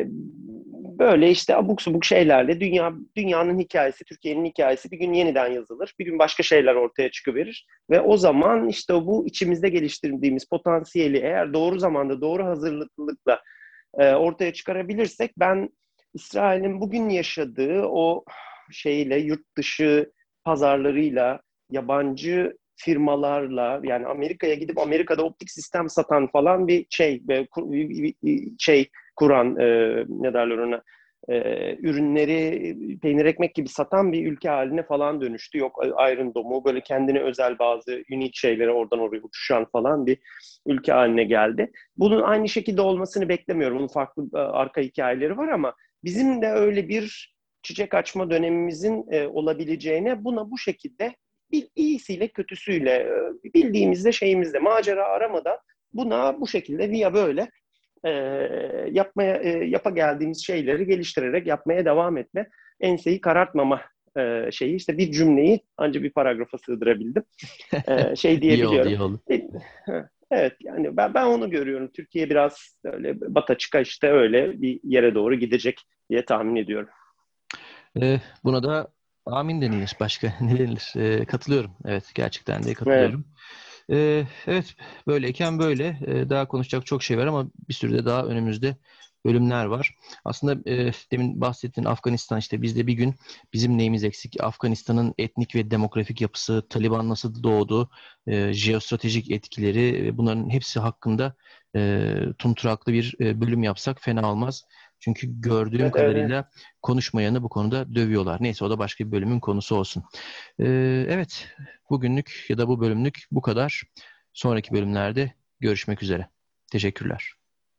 Speaker 2: böyle işte abuk subuk şeylerle dünya dünyanın hikayesi, Türkiye'nin hikayesi bir gün yeniden yazılır. Bir gün başka şeyler ortaya çıkıverir. Ve o zaman işte bu içimizde geliştirdiğimiz potansiyeli eğer doğru zamanda, doğru hazırlıklıkla e, ortaya çıkarabilirsek ben İsrail'in bugün yaşadığı o şeyle yurt dışı pazarlarıyla yabancı firmalarla yani Amerika'ya gidip Amerika'da optik sistem satan falan bir şey bir şey kuran e, ne derler ona e, ürünleri peynir ekmek gibi satan bir ülke haline falan dönüştü. Yok Iron Dome'u böyle kendine özel bazı unik şeyleri oradan oraya uçuşan falan bir ülke haline geldi. Bunun aynı şekilde olmasını beklemiyorum. Bunun farklı e, arka hikayeleri var ama bizim de öyle bir çiçek açma dönemimizin e, olabileceğine buna bu şekilde bir iyisiyle kötüsüyle e, bildiğimizde şeyimizde macera aramadan buna bu şekilde via böyle e, yapmaya e, yapa geldiğimiz şeyleri geliştirerek yapmaya devam etme enseyi karartmama e, şeyi işte bir cümleyi ancak bir paragrafa sığdırabildim. E, şey diyebiliyorum.
Speaker 1: iyi oldu, iyi oldu.
Speaker 2: Evet yani ben, ben onu görüyorum. Türkiye biraz öyle bata çıka işte öyle bir yere doğru gidecek diye tahmin ediyorum.
Speaker 1: Ee, buna da amin denilir. Başka ne denilir? Ee, katılıyorum. Evet gerçekten de katılıyorum. Evet. Ee, evet böyleyken böyle. Ee, daha konuşacak çok şey var ama bir sürü de daha önümüzde bölümler var. Aslında e, demin bahsettiğin Afganistan işte bizde bir gün bizim neyimiz eksik? Afganistan'ın etnik ve demografik yapısı, Taliban nasıl doğdu, e, jeostratejik etkileri ve bunların hepsi hakkında e, tunturaklı bir e, bölüm yapsak fena olmaz. Çünkü gördüğüm
Speaker 2: Evet,
Speaker 1: kadarıyla konuşmayanı bu konuda dövüyorlar. Neyse o da başka bir bölümün konusu olsun. E, evet, bugünlük ya da bu bölümlük bu kadar. Sonraki bölümlerde görüşmek üzere. Teşekkürler.